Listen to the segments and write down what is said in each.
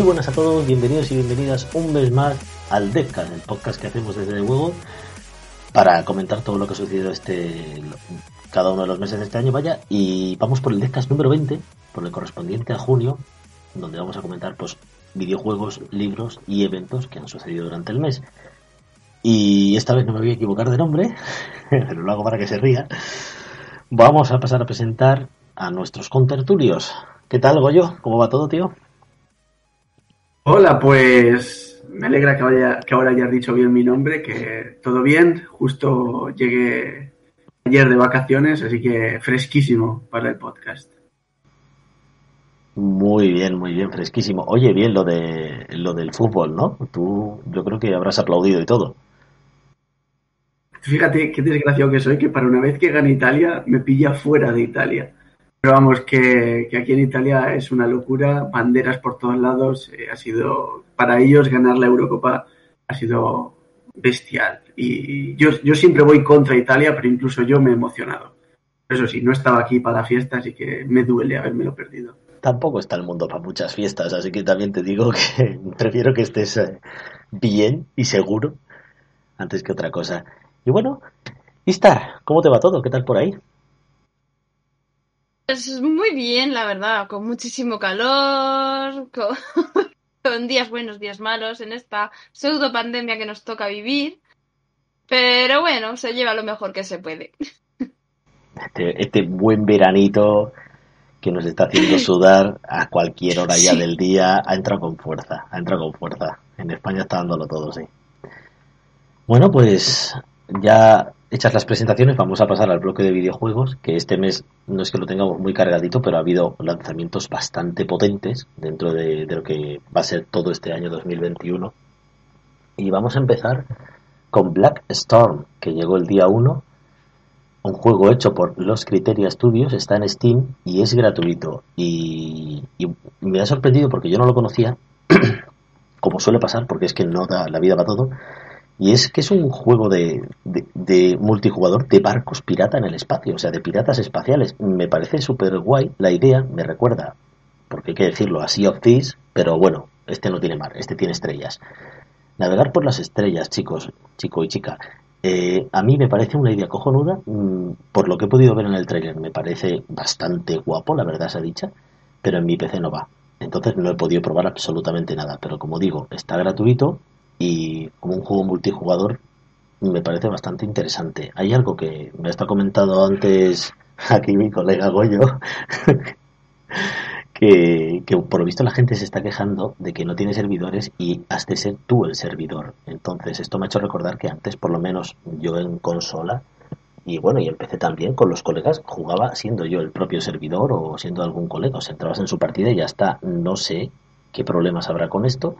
Muy buenas a todos, bienvenidos y bienvenidas un mes más al Deadcast, el podcast que hacemos desde el juego para comentar todo lo que ha sucedido este cada uno de los meses de este año, vaya, y vamos por el Deadcast número 20, por el correspondiente a junio, donde vamos a comentar pues videojuegos, libros y eventos que han sucedido durante el mes. Y esta vez no me voy a equivocar de nombre, pero lo hago para que se ría. Vamos a pasar a presentar a nuestros contertulios. ¿Qué tal, Goyo? ¿Cómo va todo, tío? Hola, pues me alegra que, que ahora hayas dicho bien mi nombre, que todo bien. Justo llegué ayer de vacaciones, así que fresquísimo para el podcast. Muy bien, muy bien, fresquísimo. Oye, bien lo de lo del fútbol, ¿no? Tú, yo creo que habrás aplaudido y todo. Fíjate qué desgraciado que soy, que para una vez que gane Italia, me pilla fuera de Italia. Pero vamos, que, aquí en Italia es una locura, banderas por todos lados, eh, ha sido, para ellos ganar la Eurocopa ha sido bestial. Y yo, yo siempre voy contra Italia, pero incluso yo me he emocionado. Eso sí, no estaba aquí para la fiesta, así que me duele haberme lo perdido. Tampoco está el mundo para muchas fiestas, así que también te digo que prefiero que estés eh, bien y seguro antes que otra cosa. Y bueno, Istar, ¿cómo te va todo? ¿Qué tal por ahí? Pues muy bien, la verdad, con muchísimo calor, con, días buenos, días malos en esta pseudo pandemia que nos toca vivir. Pero bueno, se lleva lo mejor que se puede. Este, este buen veranito que nos está haciendo sudar a cualquier hora ya del día ha entrado con fuerza, ha entrado con fuerza. En España está dándolo todo, sí. Bueno, pues ya hechas las presentaciones, vamos a pasar al bloque de videojuegos, que este mes no es que lo tengamos muy cargadito, pero ha habido lanzamientos bastante potentes dentro de, lo que va a ser todo este año 2021. Y vamos a empezar con Black Storm, que llegó el día 1, un juego hecho por los Criteria Studios, está en Steam y es gratuito. Y, y me ha sorprendido porque yo no lo conocía, como suele pasar, porque es que no da la vida para todo y es que es un juego de, de, multijugador de barcos pirata en el espacio, o sea, de piratas espaciales. Me parece súper guay la idea, me recuerda, porque hay que decirlo, a Sea of Thieves, pero bueno, este no tiene mar, este tiene estrellas. Navegar por las estrellas, chicos, chico y chica. Eh, a mí me parece una idea cojonuda, mm, por lo que he podido ver en el trailer, me parece bastante guapo, la verdad se ha dicha, pero en mi PC no va. Entonces no he podido probar absolutamente nada, pero como digo, está gratuito y como un juego multijugador me parece bastante interesante. Hay algo que me está comentando antes aquí mi colega Goyo, que, que, por lo visto la gente se está quejando de que no tiene servidores y has de ser tú el servidor. Entonces esto me ha hecho recordar que antes, por lo menos yo en consola, y bueno, y empecé también con los colegas, jugaba siendo yo el propio servidor o siendo algún colega, o sea, entrabas en su partida y ya está. No sé qué problemas habrá con esto,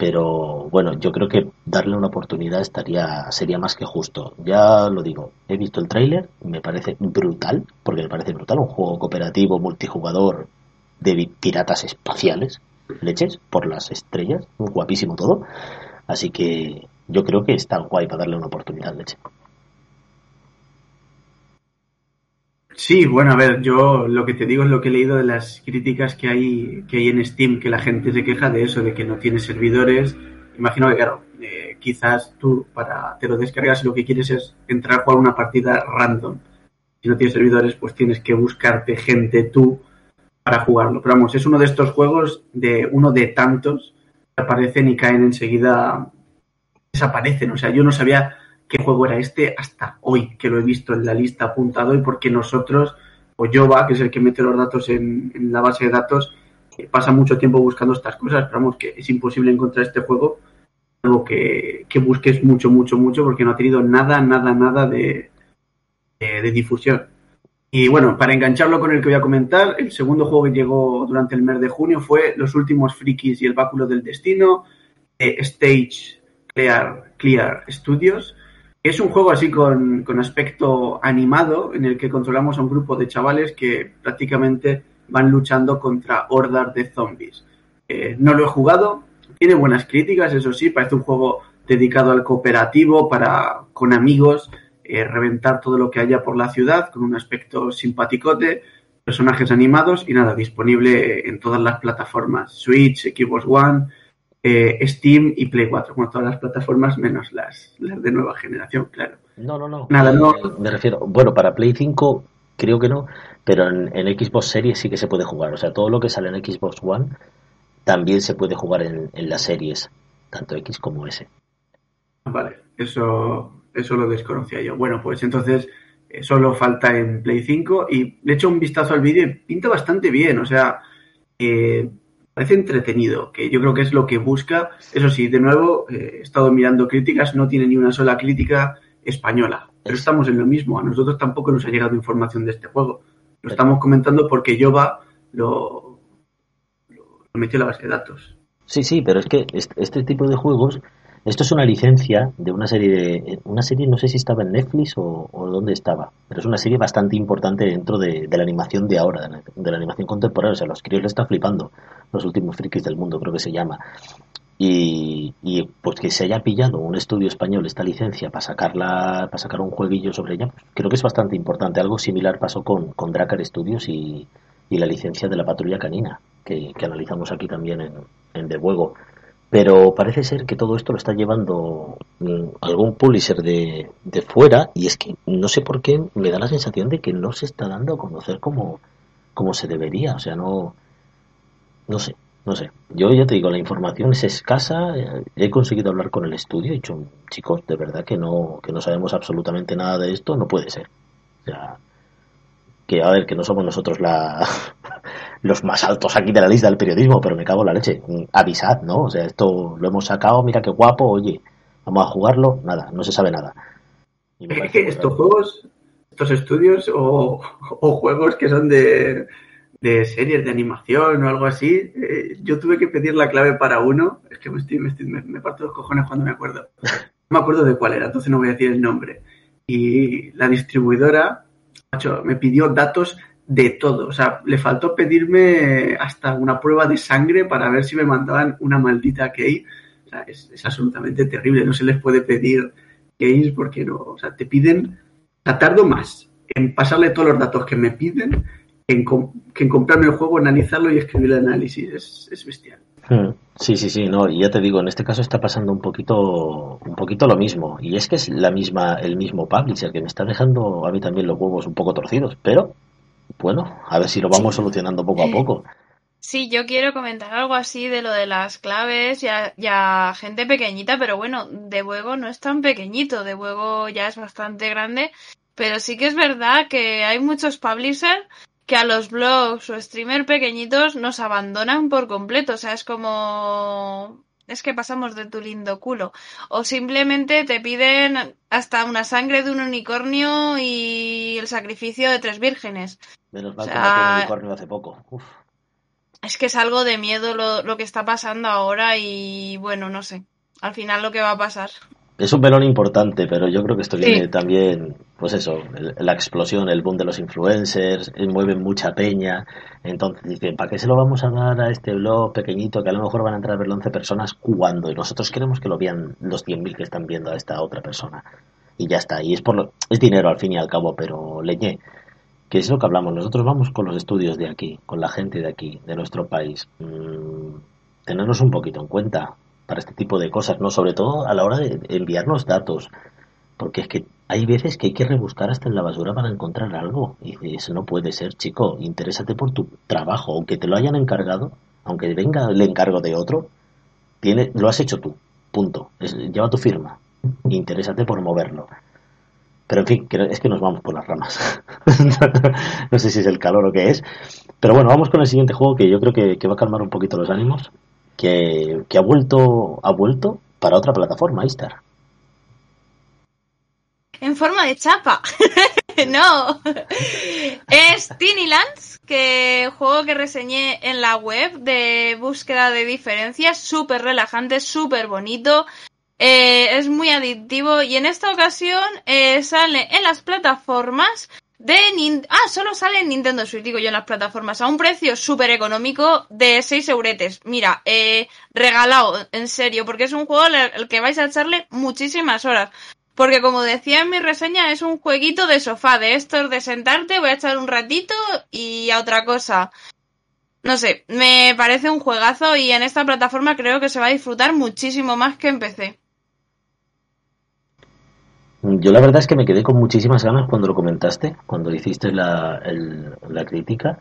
pero bueno, yo creo que darle una oportunidad estaría sería más que justo. Ya lo digo, he visto el tráiler, me parece brutal, porque me parece brutal, un juego cooperativo multijugador de piratas espaciales, leches por las estrellas, guapísimo todo. Así que yo creo que está guay para darle una oportunidad, leche. Sí, bueno, a ver, yo lo que te digo es lo que he leído de las críticas que hay, que hay en Steam, que la gente se queja de eso, de que no tiene servidores. Imagino que, claro, eh, quizás tú para te lo descargas y lo que quieres es entrar a jugar una partida random. Si no tienes servidores, pues tienes que buscarte gente tú para jugarlo. Pero vamos, es uno de estos juegos, de uno de tantos que aparecen y caen enseguida, desaparecen. O sea, yo no sabía qué juego era este hasta hoy, que lo he visto en la lista apuntado y porque nosotros, o Jova, que es el que mete los datos en, la base de datos, eh, pasa mucho tiempo buscando estas cosas, pero vamos, que es imposible encontrar este juego, algo que, busques mucho, mucho, mucho, porque no ha tenido nada, nada, nada de, de, difusión. Y bueno, para engancharlo con el que voy a comentar, el segundo juego que llegó durante el mes de junio fue Los últimos frikis y el báculo del destino, de Stage Clear, Clear Studios, es un juego así con, aspecto animado en el que controlamos a un grupo de chavales que prácticamente van luchando contra hordas de zombies. Eh, no lo he jugado, tiene buenas críticas, eso sí, parece un juego dedicado al cooperativo para con amigos eh, reventar todo lo que haya por la ciudad con un aspecto simpaticote, personajes animados y nada, disponible en todas las plataformas, Switch, Xbox One, eh, Steam y Play 4, como todas las plataformas menos las, las de nueva generación, claro. No, no, no. Nada, no. Eh, Me refiero, bueno, para Play 5 creo que no, pero en, en Xbox Series sí que se puede jugar. O sea, todo lo que sale en Xbox One también se puede jugar en, en las series, tanto X como S. Vale, eso, eso lo desconocía yo. Bueno, pues entonces eh, solo falta en Play 5 y le he hecho un vistazo al vídeo y pinta bastante bien, o sea, eh, parece entretenido, que yo creo que es lo que busca. Eso sí, de nuevo, eh, he estado mirando críticas, no tiene ni una sola crítica española, pero estamos en lo mismo, a nosotros tampoco nos ha llegado información de este juego. Lo estamos comentando porque Yoba lo, lo, lo metió en la base de datos. Sí, sí, pero es que este tipo de juegos, esto es una licencia de una serie de, una serie, no sé si estaba en Netflix o, dónde estaba, pero es una serie bastante importante dentro de, de la animación de ahora, de la, de la animación contemporánea, o sea, los críos le están flipando, los últimos frikis del mundo, creo que se llama. Y, pues que se haya pillado un estudio español esta licencia para sacarla, para sacar un jueguillo sobre ella, pues creo que es bastante importante. Algo similar pasó con, con Dracar Studios y, y la licencia de la patrulla canina, que, analizamos aquí también en, en The Juego. Pero parece ser que todo esto lo está llevando mm, algún publisher de, de fuera y es que no sé por qué me da la sensación de que no se está dando a conocer como, como se debería. O sea, no, no sé, no sé. Yo ya te digo, la información es escasa. eh, He conseguido hablar con el estudio he dicho, chicos, de verdad que no, que no sabemos absolutamente nada de esto, no puede ser. O sea, que a ver, que no somos nosotros la, los más altos aquí de la lista del periodismo, pero me cago en la leche. Avisad, ¿no? O sea, esto lo hemos sacado, mira qué guapo, oye, vamos a jugarlo, nada, no se sabe nada. Es que estos juegos, estos estudios o, o juegos que son de, de series de animación o algo así, eh, yo tuve que pedir la clave para uno. Es que me, estoy, me, estoy- me- me parto los cojones cuando me acuerdo. No me acuerdo de cuál era, entonces no voy a decir el nombre. Y la distribuidora macho, me pidió datos de todo. O sea, le faltó pedirme hasta una prueba de sangre para ver si me mandaban una maldita key. O sea, es, absolutamente terrible. No se les puede pedir keys porque no. O sea, te piden. O tardo más en pasarle todos los datos que me piden que en, que en comprarme el juego, analizarlo y escribir el análisis. Es, es bestial. Mm, Sí, sí, sí, no, y ya te digo, en este caso está pasando un poquito, un poquito lo mismo. Y es que es la misma, el mismo publisher que me está dejando a mí también los huevos un poco torcidos. Pero, bueno, a ver si lo vamos solucionando poco a poco. Sí, yo quiero comentar algo así de lo de las claves y a, y a gente pequeñita, pero bueno, de Juego no es tan pequeñito, de Juego ya es bastante grande, pero sí que es verdad que hay muchos publishers que a los blogs o streamers pequeñitos nos abandonan por completo, o sea, es como... Es que pasamos de tu lindo culo. O simplemente te piden hasta una sangre de un unicornio y el sacrificio de tres vírgenes. Menos mal O que sea, maté un unicornio hace poco. Uf. Es que es algo de miedo lo, lo que está pasando ahora y bueno, no sé. Al final lo que va a pasar. Es un melón importante, pero yo creo que esto Sí. viene también, pues eso, la explosión, el boom de los influencers, eh, mueven mucha peña, entonces dicen, ¿para qué se lo vamos a dar a este blog pequeñito que a lo mejor van a entrar a verlo 11 personas cuando nosotros queremos que lo vean los 100.000 que están viendo a esta otra persona? Y ya está, y es por lo, es dinero al fin y al cabo, pero leñé, que es lo que hablamos, nosotros vamos con los estudios de aquí, con la gente de aquí, de nuestro país, mm, tenernos un poquito en cuenta para este tipo de cosas, ¿no? Sobre todo a la hora de enviarnos datos, porque es que hay veces que hay que rebuscar hasta en la basura para encontrar algo, y eso no puede ser, chico, interésate por tu trabajo, aunque te lo hayan encargado, aunque venga el encargo de otro, tiene, lo has hecho tú, punto, Es- lleva tu firma, interésate por moverlo. Pero en fin, es que nos vamos por las ramas. no sé si es el calor o qué es. Pero bueno, vamos con el siguiente juego que yo creo que, que va a calmar un poquito los ánimos. Que, que ha vuelto ha vuelto para otra plataforma, Istar. En forma de chapa. no. Es Tiny Lands, que juego que reseñé en la web de búsqueda de diferencias, súper relajante, súper bonito. Eh, es muy adictivo y en esta ocasión eh, sale en las plataformas de Nin- Ah, solo sale en Nintendo Switch, digo yo, en las plataformas, a un precio súper económico de 6 euretes. Mira, eh, regalado, en serio, porque es un juego al al que vais a echarle muchísimas horas. Porque como decía en mi reseña, es un jueguito de sofá, de estos de sentarte, voy a echar un ratito y a otra cosa. No sé, me parece un juegazo y en esta plataforma creo que se va a disfrutar muchísimo más que en PC. Yo la verdad es que me quedé con muchísimas ganas cuando lo comentaste, cuando hiciste la, crítica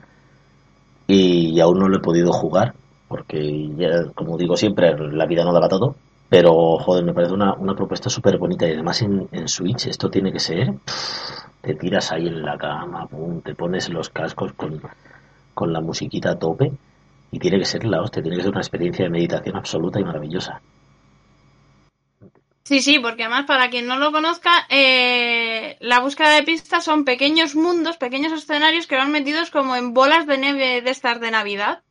y aún no lo he podido jugar porque ya, como digo siempre, la vida no daba todo, pero joder, me parece una, una propuesta súper bonita y además en, Switch esto tiene que ser, te tiras ahí en la cama, te pones los cascos con, con la musiquita a tope y tiene que ser la hostia, tiene que ser una experiencia de meditación absoluta y maravillosa. Sí, sí, porque además para quien no lo conozca, eh, la búsqueda de pistas son pequeños mundos, pequeños escenarios que van metidos como en bolas de nieve de estas de Navidad.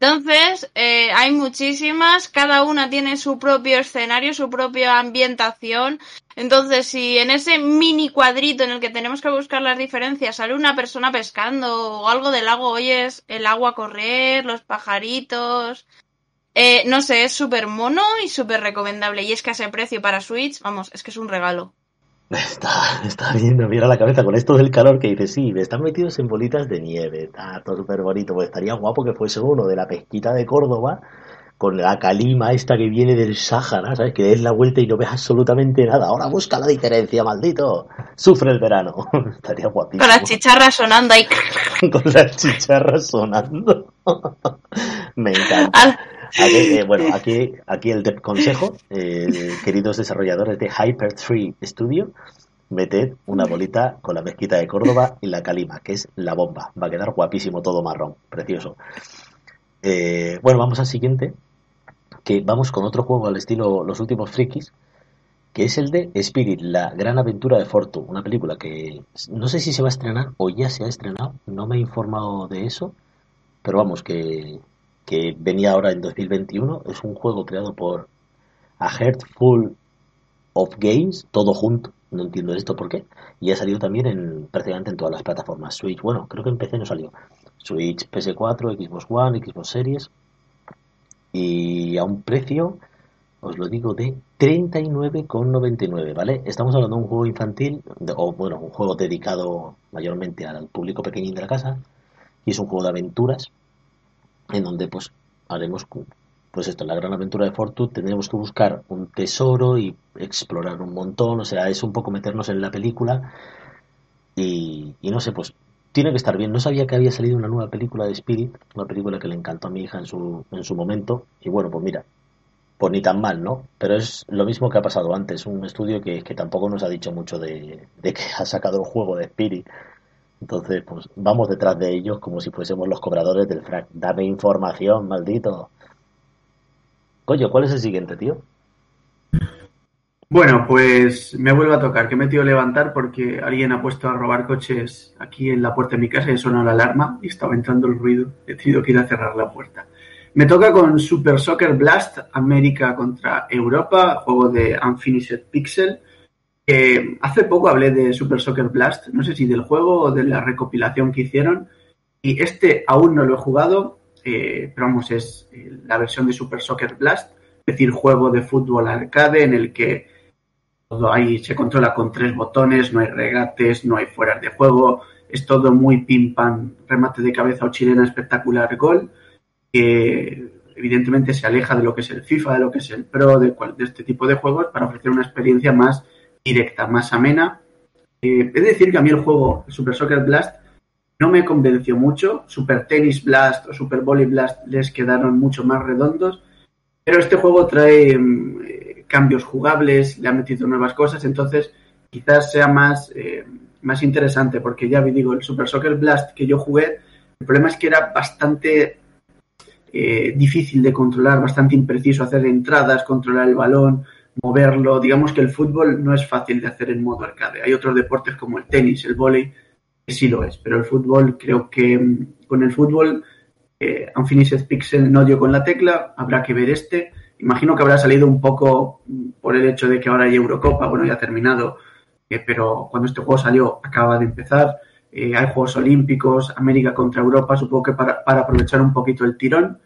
Entonces, eh, hay muchísimas, cada una tiene su propio escenario, su propia ambientación. Entonces, si en ese mini cuadrito en el que tenemos que buscar las diferencias sale una persona pescando o algo del lago, oyes el agua correr, los pajaritos, eh, no sé, es súper mono y súper recomendable. Y es que a ese precio para Switch, vamos, es que es un regalo. Está, está viendo, mira la cabeza con esto del calor que dice, sí, están metidos en bolitas de nieve, está todo súper bonito, pues estaría guapo que fuese uno de la pesquita de Córdoba con la calima esta que viene del Sáhara, ¿sabes? Que es la vuelta y no ves absolutamente nada. Ahora busca la diferencia, maldito. Sufre el verano. Estaría guapísimo. Con las chicharras sonando ahí. con las chicharras sonando. Me encanta. Aquí, eh, bueno, aquí, aquí el consejo, eh, queridos desarrolladores de Hyper 3 Studio, meted una bolita con la mezquita de Córdoba y la calima, que es la bomba. Va a quedar guapísimo todo marrón, precioso. Eh, bueno, vamos al siguiente, que vamos con otro juego al estilo Los Últimos Frikis, que es el de Spirit, la gran aventura de Fortu, una película que no sé si se va a estrenar o ya se ha estrenado, no me he informado de eso, pero vamos, que que venía ahora en 2021. Es un juego creado por A Heart Full of Games, todo junto. No entiendo esto por qué. Y ha salido también en prácticamente en todas las plataformas. Switch, bueno, creo que en PC no salió. Switch, PS4, Xbox One, Xbox Series. Y a un precio, os lo digo, de 39,99, ¿vale? Estamos hablando de un juego infantil, o bueno, un juego dedicado mayormente al público pequeñín de la casa. Y es un juego de aventuras en donde pues haremos pues esto, la gran aventura de Fortune tendremos que buscar un tesoro y explorar un montón, o sea, es un poco meternos en la película y, no sé, pues tiene que estar bien. No sabía que había salido una nueva película de Spirit, una película que le encantó a mi hija en su, en su momento y bueno, pues mira, pues ni tan mal, ¿no? Pero es lo mismo que ha pasado antes, un estudio que, que tampoco nos ha dicho mucho de, de que ha sacado el juego de Spirit entonces, pues vamos detrás de ellos como si fuésemos los cobradores del frac. Dame información, maldito. Coño, ¿cuál es el siguiente, tío? Bueno, pues me vuelvo a tocar, que me he metido a levantar porque alguien ha puesto a robar coches aquí en la puerta de mi casa y sonó la alarma y estaba entrando el ruido. He tenido que ir a cerrar la puerta. Me toca con Super Soccer Blast, América contra Europa, juego de Unfinished Pixel hace poco hablé de Super Soccer Blast, no sé si del juego o de la recopilación que hicieron, y este aún no lo he jugado, eh, pero vamos, es eh, la versión de Super Soccer Blast, es decir, juego de fútbol arcade en el que todo ahí se controla con tres botones, no hay regates, no hay fueras de juego, es todo muy pim pam, remate de cabeza o chilena espectacular gol, que evidentemente se aleja de lo que es el FIFA, de lo que es el Pro, de, de este tipo de juegos, para ofrecer una experiencia más directa, más amena. Eh, es decir que a mí el juego Super Soccer Blast no me convenció mucho. Super Tennis Blast o Super Volley Blast les quedaron mucho más redondos. Pero este juego trae mm, eh, cambios jugables, le ha metido nuevas cosas, entonces quizás sea más, eh, más interesante, porque ya vi, digo, el Super Soccer Blast que yo jugué, el problema es que era bastante difícil de controlar, bastante impreciso hacer entradas, controlar el balón, moverlo. Digamos que el fútbol no es fácil de hacer en modo arcade. Hay otros deportes como el tenis, el vóley, que sí lo es, pero el fútbol creo que mm, con el fútbol eh, Unfinished Pixel no dio con la tecla, habrá que ver este. Imagino que habrá salido un poco mm, por el hecho de que ahora hay Eurocopa, bueno, ya ha terminado, eh, pero cuando este juego salió acaba de empezar. Eh, hay Juegos Olímpicos, América contra Europa, supongo que para, para aprovechar un poquito el tirón.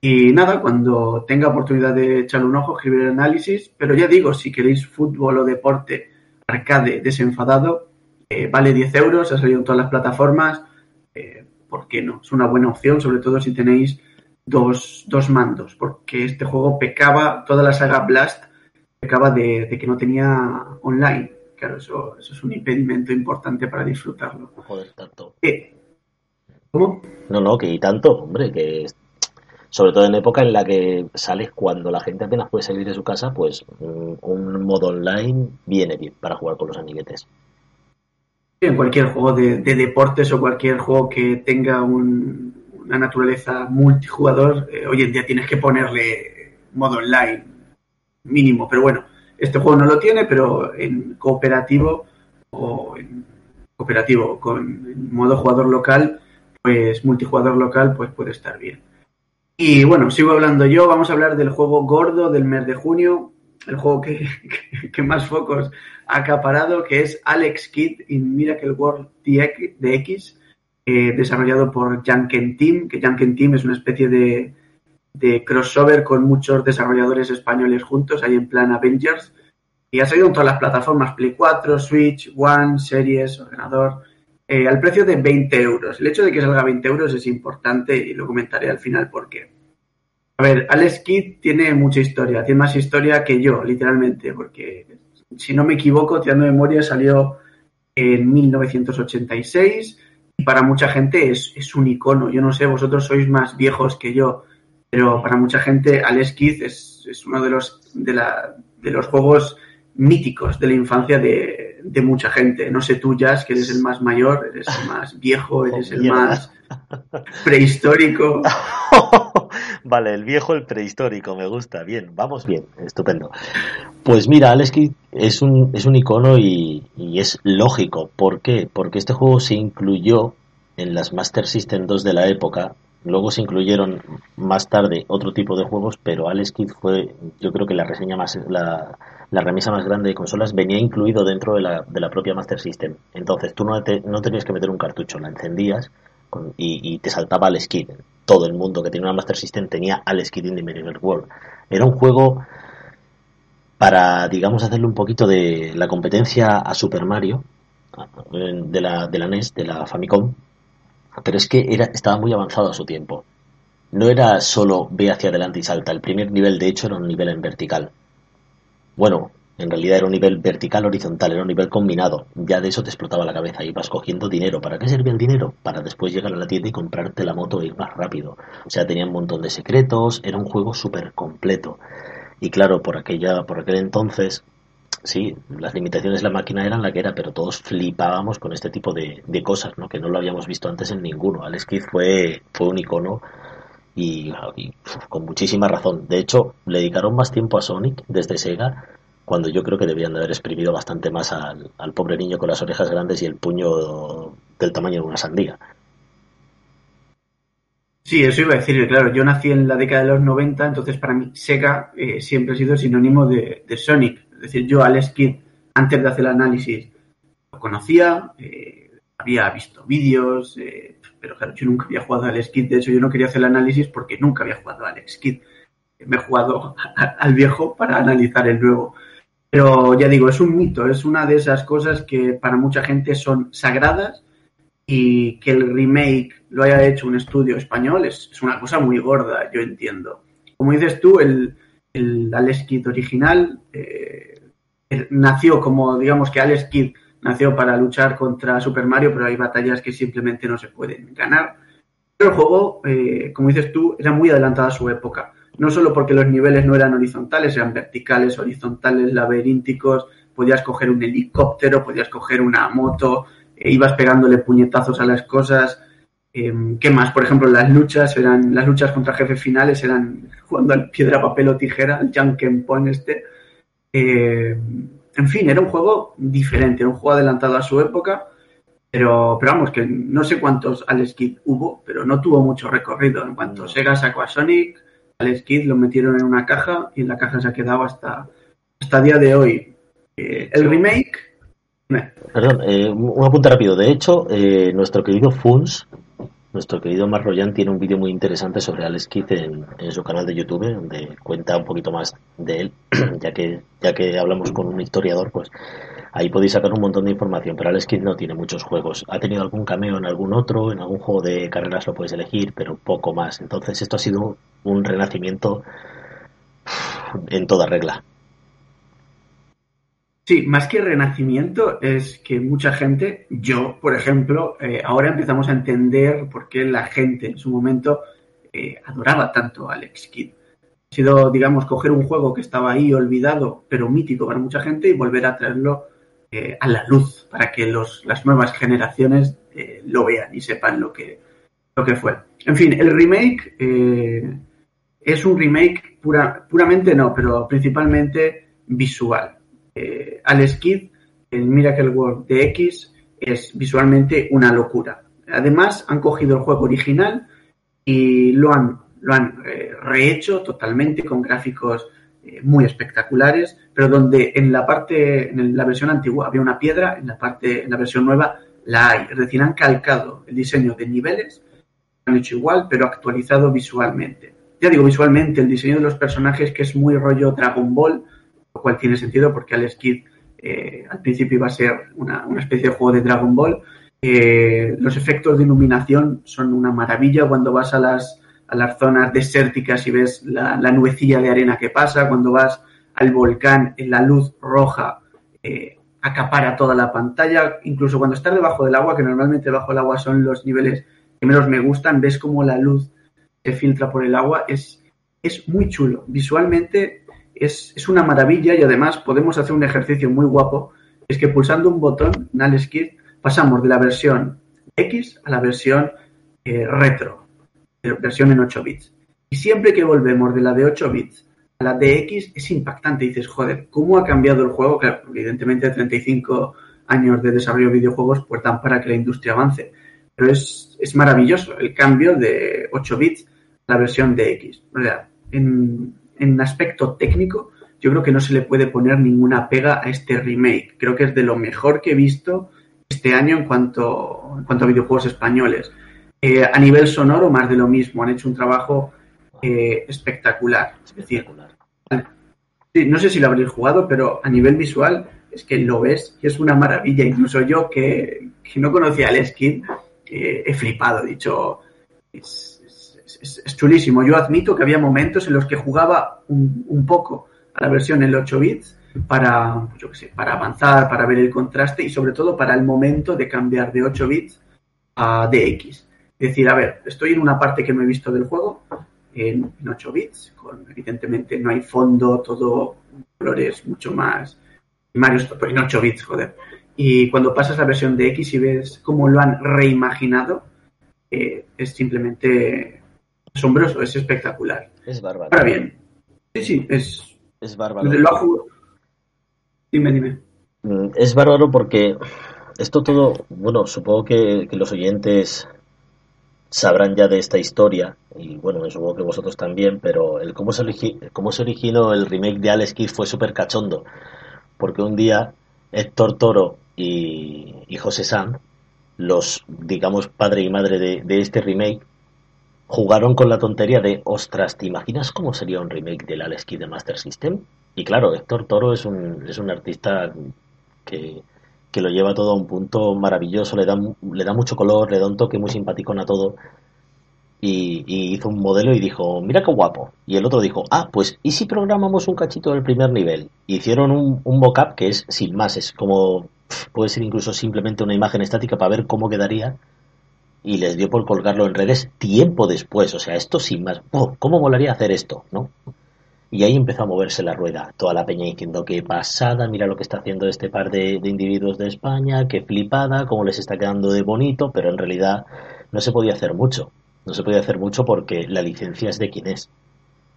Y nada, cuando tenga oportunidad de echarle un ojo, escribir el análisis. Pero ya digo, si queréis fútbol o deporte arcade desenfadado. Eh, vale 10 euros, ha salido en todas las plataformas. Eh, ¿Por qué no? Es una buena opción, sobre todo si tenéis dos, dos mandos, porque este juego pecaba, toda la saga Blast pecaba de, de que no tenía online. Claro, eso, eso, es un impedimento importante para disfrutarlo. Joder, tanto. Eh, ¿Cómo? No, no, que y tanto, hombre, que sobre todo en época en la que sales cuando la gente apenas puede salir de su casa, pues un modo online viene bien para jugar con los amiguetes. En cualquier juego de, de deportes o cualquier juego que tenga un, una naturaleza multijugador, eh, hoy en día tienes que ponerle modo online mínimo, pero bueno, este juego no lo tiene, pero en cooperativo o en cooperativo con modo jugador local, pues multijugador local, pues puede estar bien. Y bueno, sigo hablando yo, vamos a hablar del juego gordo del mes de junio, el juego que, que, más focos ha acaparado, que es Alex Kidd in Miracle World de X, eh, desarrollado por Janken Team, que Janken Team es una especie de, de, crossover con muchos desarrolladores españoles juntos, ahí en plan Avengers, y ha salido en todas las plataformas, Play 4, Switch, One, Series, ordenador, eh, al precio de 20 euros. El hecho de que salga 20 euros es importante y lo comentaré al final por qué. A ver, Alex Kidd tiene mucha historia, tiene más historia que yo, literalmente, porque si no me equivoco, tirando memoria, salió en 1986 y para mucha gente es, es, un icono. Yo no sé, vosotros sois más viejos que yo, pero para mucha gente Alex Kidd es, es uno de los, de, la, de los juegos míticos de la infancia de, de, mucha gente. No sé tú, Jazz, que eres el más mayor, eres el más viejo, eres el más prehistórico. vale, el viejo, el prehistórico, me gusta. Bien, vamos bien, estupendo. Pues mira, Alex Kidd es un, es un icono y, y, es lógico. ¿Por qué? Porque este juego se incluyó en las Master System 2 de la época. Luego se incluyeron más tarde otro tipo de juegos, pero Alex Kidd fue, yo creo que la reseña más, la, la remesa más grande de consolas venía incluido dentro de la, de la propia Master System. Entonces tú no, no tenías que meter un cartucho, la encendías con, y, te saltaba Alex Kidd. Todo el mundo que tenía una Master System tenía Alex Kidd in the Miracle World. Era un juego para, digamos, hacerle un poquito de la competencia a Super Mario de la, de la NES, de la Famicom, pero es que era, estaba muy avanzado a su tiempo. No era solo ve hacia adelante y salta. El primer nivel, de hecho, era un nivel en vertical. Bueno, en realidad era un nivel vertical horizontal, era un nivel combinado. Ya de eso te explotaba la cabeza. Ibas cogiendo dinero. ¿Para qué servía el dinero? Para después llegar a la tienda y comprarte la moto e ir más rápido. O sea, tenía un montón de secretos. Era un juego súper completo. Y claro, por aquella, por aquel entonces, sí, las limitaciones de la máquina eran la que era, pero todos flipábamos con este tipo de, de cosas, ¿no? Que no lo habíamos visto antes en ninguno. Alex Kidd fue, fue un icono y, con muchísima razón. De hecho, le dedicaron más tiempo a Sonic desde Sega cuando yo creo que debían de haber exprimido bastante más al, al, pobre niño con las orejas grandes y el puño del tamaño de una sandía. Sí, eso iba a decir, claro, yo nací en la década de los 90, entonces para mí Sega eh, siempre ha sido sinónimo de, de, Sonic. Es decir, yo Alex Kidd, antes de hacer el análisis, lo conocía, eh, había visto vídeos, eh, pero claro, yo nunca había jugado a Alex Kidd, de hecho yo no quería hacer el análisis porque nunca había jugado a Alex Kidd. Me he jugado al viejo para analizar el nuevo. Pero ya digo, es un mito, es una de esas cosas que para mucha gente son sagradas y que el remake lo haya hecho un estudio español es, es una cosa muy gorda, yo entiendo. Como dices tú, el, el Alex Kidd original eh, nació como, digamos que Alex Kidd nació para luchar contra Super Mario, pero hay batallas que simplemente no se pueden ganar. Pero el juego, eh, como dices tú, era muy adelantado a su época no solo porque los niveles no eran horizontales, eran verticales, horizontales, laberínticos, podías coger un helicóptero, podías coger una moto, eh, ibas pegándole puñetazos a las cosas. Eh, ¿Qué más? Por ejemplo, las luchas eran las luchas contra jefes finales eran jugando al piedra, papel o tijera, el Jankenpon este. Eh, en fin, era un juego diferente, era un juego adelantado a su época, pero, pero vamos, que no sé cuántos Alex Kidd hubo, pero no tuvo mucho recorrido. En cuanto Sega sacó a Sonic, Alex Kidd lo metieron en una caja y en la caja se ha quedado hasta, hasta día de hoy. Eh, el remake. Perdón, eh, un apunte rápido. De hecho, eh, nuestro querido Funs, nuestro querido Marroyan, tiene un vídeo muy interesante sobre Alex Kidd en, en, su canal de YouTube, donde cuenta un poquito más de él, ya que, ya que hablamos con un historiador, pues Ahí podéis sacar un montón de información, pero Alex Kidd no tiene muchos juegos. Ha tenido algún cameo en algún otro, en algún juego de carreras lo puedes elegir, pero poco más. Entonces esto ha sido un renacimiento en toda regla. Sí, más que renacimiento es que mucha gente, yo por ejemplo, eh, ahora empezamos a entender por qué la gente en su momento eh, adoraba tanto a Alex Kidd. Ha sido, digamos, coger un juego que estaba ahí olvidado, pero mítico para mucha gente y volver a traerlo eh, a la luz para que los, las nuevas generaciones lo vean y sepan lo que, lo que fue. En fin, el remake es un remake pura, puramente no, pero principalmente visual eh, Alex Kidd, el Miracle World de X, es visualmente una locura. Además, han cogido el juego original y lo han, lo eh, rehecho totalmente con gráficos eh, muy espectaculares, pero donde en la parte, en la versión antigua había una piedra, en la parte, en la versión nueva la hay. Es decir, han calcado el diseño de niveles, han hecho igual, pero actualizado visualmente. Ya digo visualmente, el diseño de los personajes que es muy rollo Dragon Ball, lo cual tiene sentido porque Alex Kidd eh, al principio iba a ser una, especie de juego de Dragon Ball. Eh, los efectos de iluminación son una maravilla cuando vas a las, a las zonas desérticas y ves la, la nubecilla de arena que pasa, cuando vas al volcán en la luz roja eh, acapara toda la pantalla, incluso cuando estás debajo del agua, que normalmente bajo el agua son los niveles que menos me gustan, ves como la luz se filtra por el agua, es, es muy chulo. Visualmente es, una maravilla y además podemos hacer un ejercicio muy guapo. Es que pulsando un botón en pasamos de la versión X a la versión eh, retro, versión en 8 bits. Y siempre que volvemos de la de 8 bits a la de X es impactante. dices, joder, ¿cómo ha cambiado el juego? Claro, evidentemente 35 años de desarrollo de videojuegos pues dan para que la industria avance. Pero es, es maravilloso el cambio de 8 bits a la versión de X. O sea, en, en aspecto técnico, yo creo que no se le puede poner ninguna pega a este remake. Creo que es de lo mejor que he visto este año en cuanto, en cuanto a videojuegos españoles. Eh, a nivel sonoro, más de lo mismo. Han hecho un trabajo eh, espectacular. Es decir, no sé si lo habréis jugado, pero a nivel visual es que lo ves y es una maravilla. Incluso yo que, no conocía el skin, eh, he flipado. He dicho, es, chulísimo. Yo admito que había momentos en los que jugaba un, poco a la versión en 8 bits para, para avanzar, para ver el contraste y sobre todo para el momento de cambiar de 8 bits a DX. Es decir, a ver, estoy en una parte que no he visto del juego, en, 8 bits, con evidentemente no hay fondo, todo colores mucho más. Mario pues en 8 bits, joder. Y cuando pasas la versión de X y ves cómo lo han reimaginado, eh, es simplemente asombroso, es espectacular. Es bárbaro. Ahora bien, sí, sí, es. Es bárbaro. Dime, dime. Mm, es bárbaro porque esto todo, bueno, supongo que, los oyentes sabrán ya de esta historia y bueno, supongo que vosotros también, pero el cómo se, cómo se originó el remake de Alex Kidd fue súper cachondo, porque un día Héctor Toro y, y José Sam, los, digamos, padre y madre de, de este remake, jugaron con la tontería de, ostras, ¿te imaginas cómo sería un remake del Alex Kidd de Master System? Y claro, Héctor Toro es un, es un artista que, que lo lleva todo a un punto maravilloso, le da, le da mucho color, le da un toque muy simpático a todo. Y, hizo un modelo y dijo, mira qué guapo. Y el otro dijo, ah, pues ¿y si programamos un cachito del primer nivel? Hicieron un, un mockup que es sin más, es como, puede ser incluso simplemente una imagen estática para ver cómo quedaría y les dio por colgarlo en redes tiempo después. O sea, esto sin más. Oh, ¿Cómo molaría hacer esto? ¿No? Y ahí empezó a moverse la rueda. Toda la peña diciendo qué pasada, mira lo que está haciendo este par de, individuos de España, qué flipada, cómo les está quedando de bonito, pero en realidad no se podía hacer mucho. No se podía hacer mucho porque la licencia es de quien es.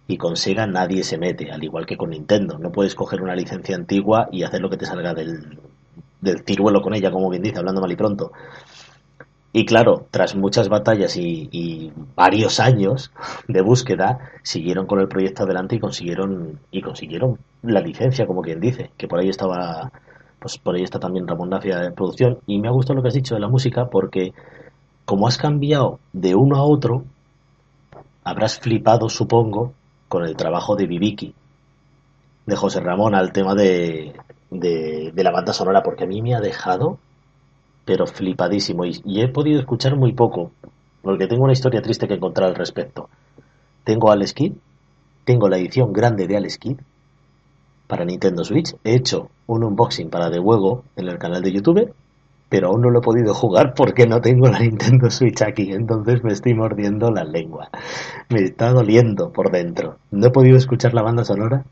Y con Sega nadie se mete, al igual que con Nintendo. No puedes coger una licencia antigua y hacer lo que te salga del, del ciruelo con ella, como bien dice, hablando mal y pronto. Y claro, tras muchas batallas y, varios años de búsqueda, siguieron con el proyecto adelante y consiguieron y consiguieron la licencia, como quien dice, que por ahí estaba, pues por ahí está también Ramón Nafia de producción. Y me ha gustado lo que has dicho de la música, porque como has cambiado de uno a otro, habrás flipado, supongo, con el trabajo de Viviki, de José Ramón al tema de, de, de la banda sonora porque a mí me ha dejado pero flipadísimo y, y he podido escuchar muy poco porque tengo una historia triste que encontrar al respecto. Tengo Alex Kidd, tengo la edición grande de Alex Kidd para Nintendo Switch. He hecho un unboxing para de juego en el canal de YouTube, pero aún no lo he podido jugar porque no tengo la Nintendo Switch aquí, entonces me estoy mordiendo la lengua. Me está doliendo por dentro. No he podido escuchar la banda sonora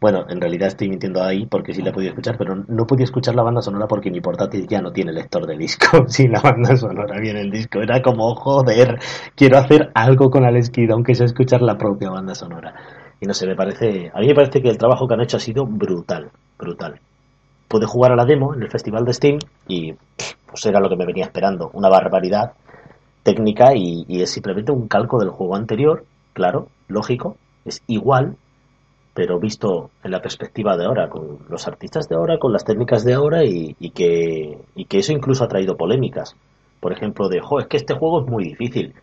bueno, en realidad estoy mintiendo ahí porque sí la he podido escuchar, pero no podía escuchar la banda sonora porque mi portátil ya no tiene lector de disco. Si la banda sonora viene el disco, era como, joder, quiero hacer algo con Alex Kidd, aunque sea escuchar la propia banda sonora. Y no sé, me parece, a mí me parece que el trabajo que han hecho ha sido brutal, brutal. Pude jugar a la demo en el festival de Steam y pues era lo que me venía esperando, una barbaridad técnica y, y es simplemente un calco del juego anterior, claro, lógico, es igual, pero visto en la perspectiva de ahora, con los artistas de ahora, con las técnicas de ahora y, que, y que eso incluso ha traído polémicas. Por ejemplo, de, jo, es que este juego es muy difícil.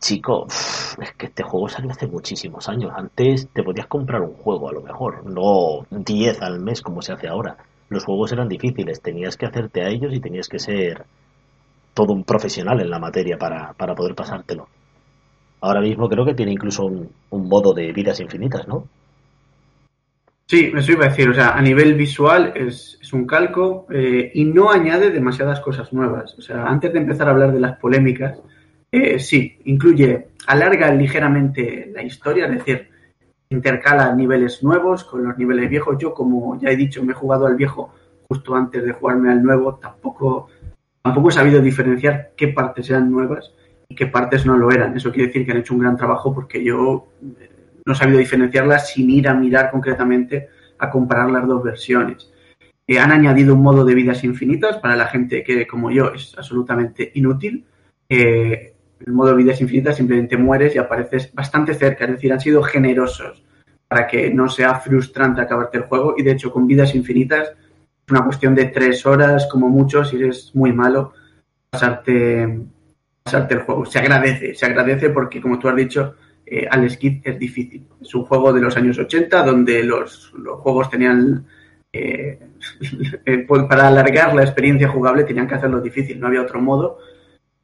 Chico, es que este juego salió hace muchísimos años. Antes te podías comprar un juego, a lo mejor, no 10 al mes como se hace ahora. Los juegos eran difíciles, tenías que hacerte a ellos y tenías que ser todo un profesional en la materia para, para poder pasártelo. Ahora mismo creo que tiene incluso un, un modo de vidas infinitas, ¿no? Sí, eso iba a decir, o sea, a nivel visual es, es un calco eh, y no añade demasiadas cosas nuevas. O sea, antes de empezar a hablar de las polémicas, eh, sí, incluye, alarga ligeramente la historia, es decir, intercala niveles nuevos con los niveles viejos. Yo, como ya he dicho, me he jugado al viejo justo antes de jugarme al nuevo, tampoco, tampoco he sabido diferenciar qué partes eran nuevas y qué partes no lo eran. Eso quiere decir que han hecho un gran trabajo porque yo no he sabido diferenciarlas sin ir a mirar concretamente a comparar las dos versiones. Eh, han añadido un modo de vidas infinitas para la gente que, como yo, es absolutamente inútil. Eh, el modo de vidas infinitas simplemente mueres y apareces bastante cerca, es decir, han sido generosos para que no sea frustrante acabarte el juego y de hecho con vidas infinitas es una cuestión de tres horas como mucho si eres muy malo pasarte, pasarte el juego. Se agradece, se agradece porque como tú has dicho eh, Alex Kidd es difícil. Es un juego de los años 80 donde los, los juegos tenían, eh, eh, para alargar la experiencia jugable tenían que hacerlo difícil, no había otro modo.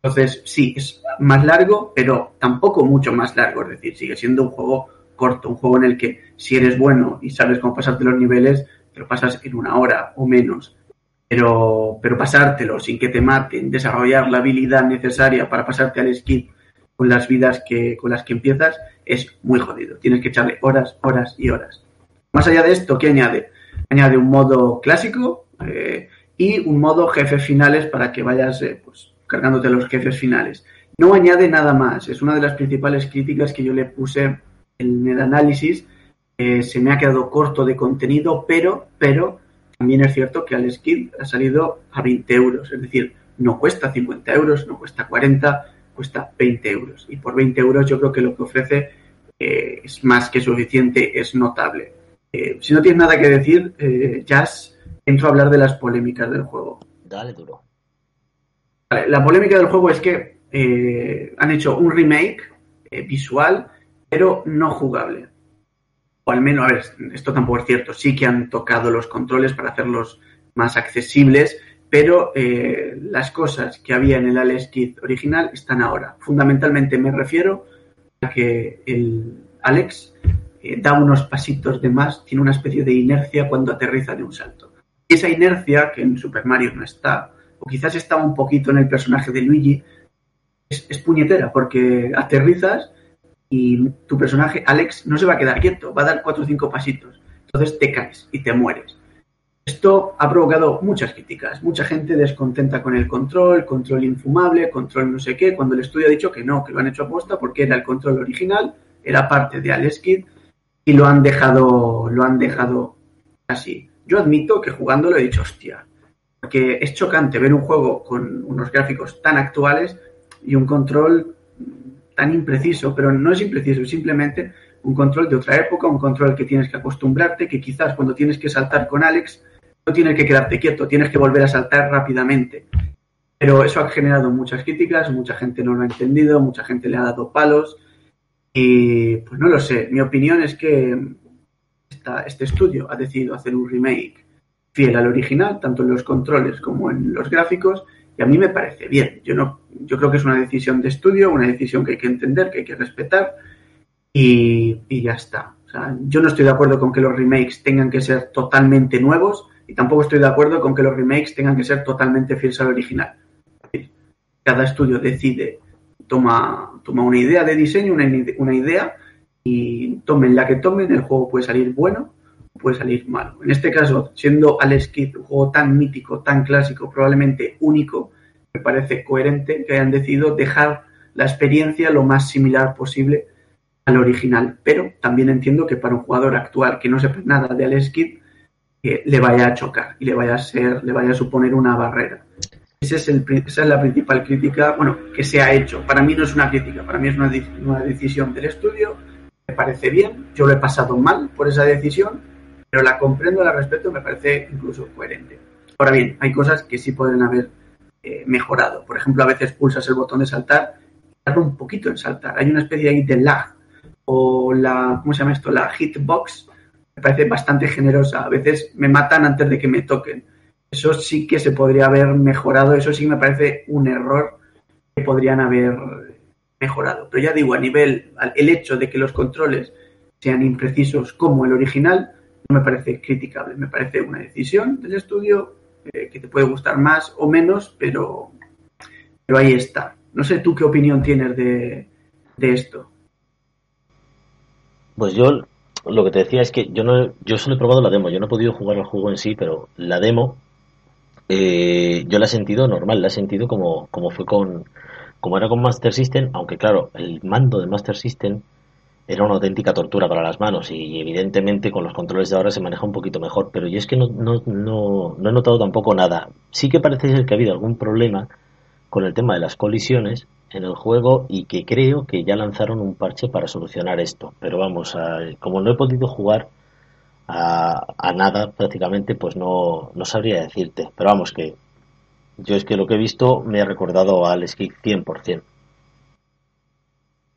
Entonces, sí, es más largo, pero tampoco mucho más largo. Es decir, sigue siendo un juego corto, un juego en el que si eres bueno y sabes cómo pasarte los niveles, lo pasas en una hora o menos. Pero, pero pasártelo sin que te maten, desarrollar la habilidad necesaria para pasarte al skip con las vidas que, con las que empiezas es muy jodido. Tienes que echarle horas, horas y horas. Más allá de esto, ¿qué añade? Añade un modo clásico eh, y un modo jefes finales para que vayas eh, pues, cargándote los jefes finales. No añade nada más. Es una de las principales críticas que yo le puse en el análisis. Eh, se me ha quedado corto de contenido, pero, pero también es cierto que al Skid ha salido a 20 euros. Es decir, no cuesta 50 euros, no cuesta 40, cuesta 20 euros. Y por 20 euros yo creo que lo que ofrece eh, es más que suficiente, es notable. Eh, si no tienes nada que decir, eh, Jazz, entro a hablar de las polémicas del juego. Dale duro. Vale, la polémica del juego es que eh, han hecho un remake visual, pero no jugable. O al menos, a ver, esto tampoco es cierto. Sí que han tocado los controles para hacerlos más accesibles, pero eh, las cosas que había en el Alex Kidd original están ahora. Fundamentalmente me refiero a que el Alex eh, da unos pasitos de más, tiene una especie de inercia cuando aterriza de un salto. Y esa inercia, que en Super Mario no está, o quizás estaba un poquito en el personaje de Luigi, es, es puñetera, porque aterrizas y tu personaje, Alex, no se va a quedar quieto, va a dar cuatro o cinco pasitos. Entonces te caes y te mueres. Esto ha provocado muchas críticas, mucha gente descontenta con el control, control infumable, control no sé qué, cuando el estudio ha dicho que no, que lo han hecho aposta porque era el control original, era parte de Alex Kidd y lo han dejado, lo han dejado así. Yo admito que jugándolo he dicho, hostia, porque es chocante ver un juego con unos gráficos tan actuales y un control tan impreciso, pero no es impreciso, es simplemente un control de otra época, un control que tienes que acostumbrarte, que quizás cuando tienes que saltar con Alex no tienes que quedarte quieto, tienes que volver a saltar rápidamente. Pero eso ha generado muchas críticas, mucha gente no lo ha entendido, mucha gente le ha dado palos y pues no lo sé. Mi opinión es que esta, este estudio ha decidido hacer un remake fiel al original, tanto en los controles como en los gráficos, y a mí me parece bien. Yo no, yo creo que es una decisión de estudio, una decisión que hay que entender, que hay que respetar, y, y ya está. O sea, yo no estoy de acuerdo con que los remakes tengan que ser totalmente nuevos, y tampoco estoy de acuerdo con que los remakes tengan que ser totalmente fieles al original. Cada estudio decide, toma, toma una idea de diseño, una, idea, y tomen la que tomen, el juego puede salir bueno, puede salir malo. En este caso, siendo Alex Kidd un juego tan mítico, tan clásico, probablemente único, me parece coherente que hayan decidido dejar la experiencia lo más similar posible al original. Pero también entiendo que para un jugador actual que no sepa nada de Alex Kidd, que le vaya a chocar y le vaya a ser, le vaya a suponer una barrera. Es el, esa es la principal crítica, bueno, que se ha hecho. Para mí no es una crítica, para mí es una, decisión del estudio. Me parece bien, yo lo he pasado mal por esa decisión, pero la comprendo, la respeto, me parece incluso coherente. Ahora bien, hay cosas que sí pueden haber eh, mejorado. Por ejemplo, a veces pulsas el botón de saltar y tarda un poquito en saltar. Hay una especie de lag o la, ¿cómo se llama esto? La hitbox me parece bastante generosa. A veces me matan antes de que me toquen. Eso sí que se podría haber mejorado. Eso sí me parece un error que podrían haber mejorado. Pero ya digo, a nivel, el hecho de que los controles sean imprecisos como el original, no me parece criticable. Me parece una decisión del estudio eh, que te puede gustar más o menos, pero, pero ahí está. No sé tú qué opinión tienes de, de esto. Pues yo lo que te decía es que yo no yo solo he probado la demo, yo no he podido jugar el juego en sí, pero la demo eh, yo la he sentido normal, la he sentido como, como fue con como era con Master System, aunque claro, el mando de Master System era una auténtica tortura para las manos y evidentemente con los controles de ahora se maneja un poquito mejor, pero yo es que no, no, no, no he notado tampoco nada. Sí que parece ser que ha habido algún problema con el tema de las colisiones en el juego y que creo que ya lanzaron un parche para solucionar esto. Pero vamos, a, como no he podido jugar a, a, nada prácticamente, pues no, no sabría decirte. Pero vamos, que yo es que lo que he visto me ha recordado al Skick 100%.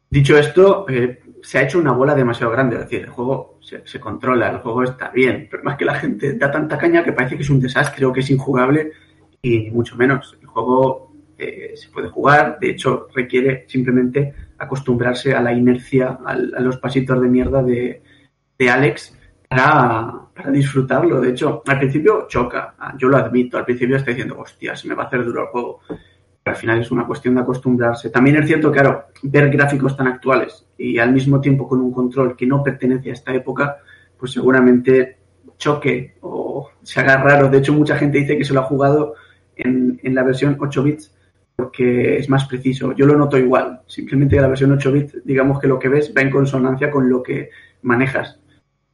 Dicho esto, eh, se ha hecho una bola demasiado grande. Es decir, el juego se, se, controla, el juego está bien, pero más que la gente da tanta caña que parece que es un desastre o que es injugable y mucho menos. El juego eh, se puede jugar, de hecho requiere simplemente acostumbrarse a la inercia, a, a los pasitos de mierda de, de Alex para, para, disfrutarlo. De hecho, al principio choca, yo lo admito, al principio está diciendo, hostia, se me va a hacer duro el juego. Pero al final es una cuestión de acostumbrarse. También es cierto, claro, ver gráficos tan actuales y al mismo tiempo con un control que no pertenece a esta época, pues seguramente choque o se haga raro. De hecho, mucha gente dice que se lo ha jugado en, en la versión 8 bits porque es más preciso. Yo lo noto igual. Simplemente la versión 8 bits, digamos que lo que ves va en consonancia con lo que manejas.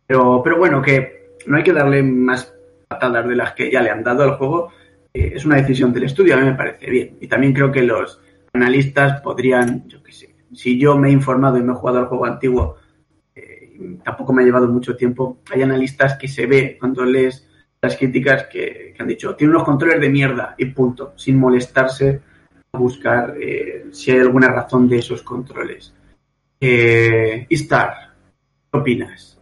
Pero, pero bueno, que no hay que darle más patadas de las que ya le han dado al juego. Eh, es una decisión del estudio, a mí me parece bien. Y también creo que los analistas podrían, yo qué sé, si yo me he informado y me he jugado al juego antiguo, eh, tampoco me ha llevado mucho tiempo. Hay analistas que se ve cuando lees las críticas que, que han dicho, tiene unos controles de mierda y punto, sin molestarse buscar eh, si hay alguna razón de esos controles. Eh, ¿qué opinas?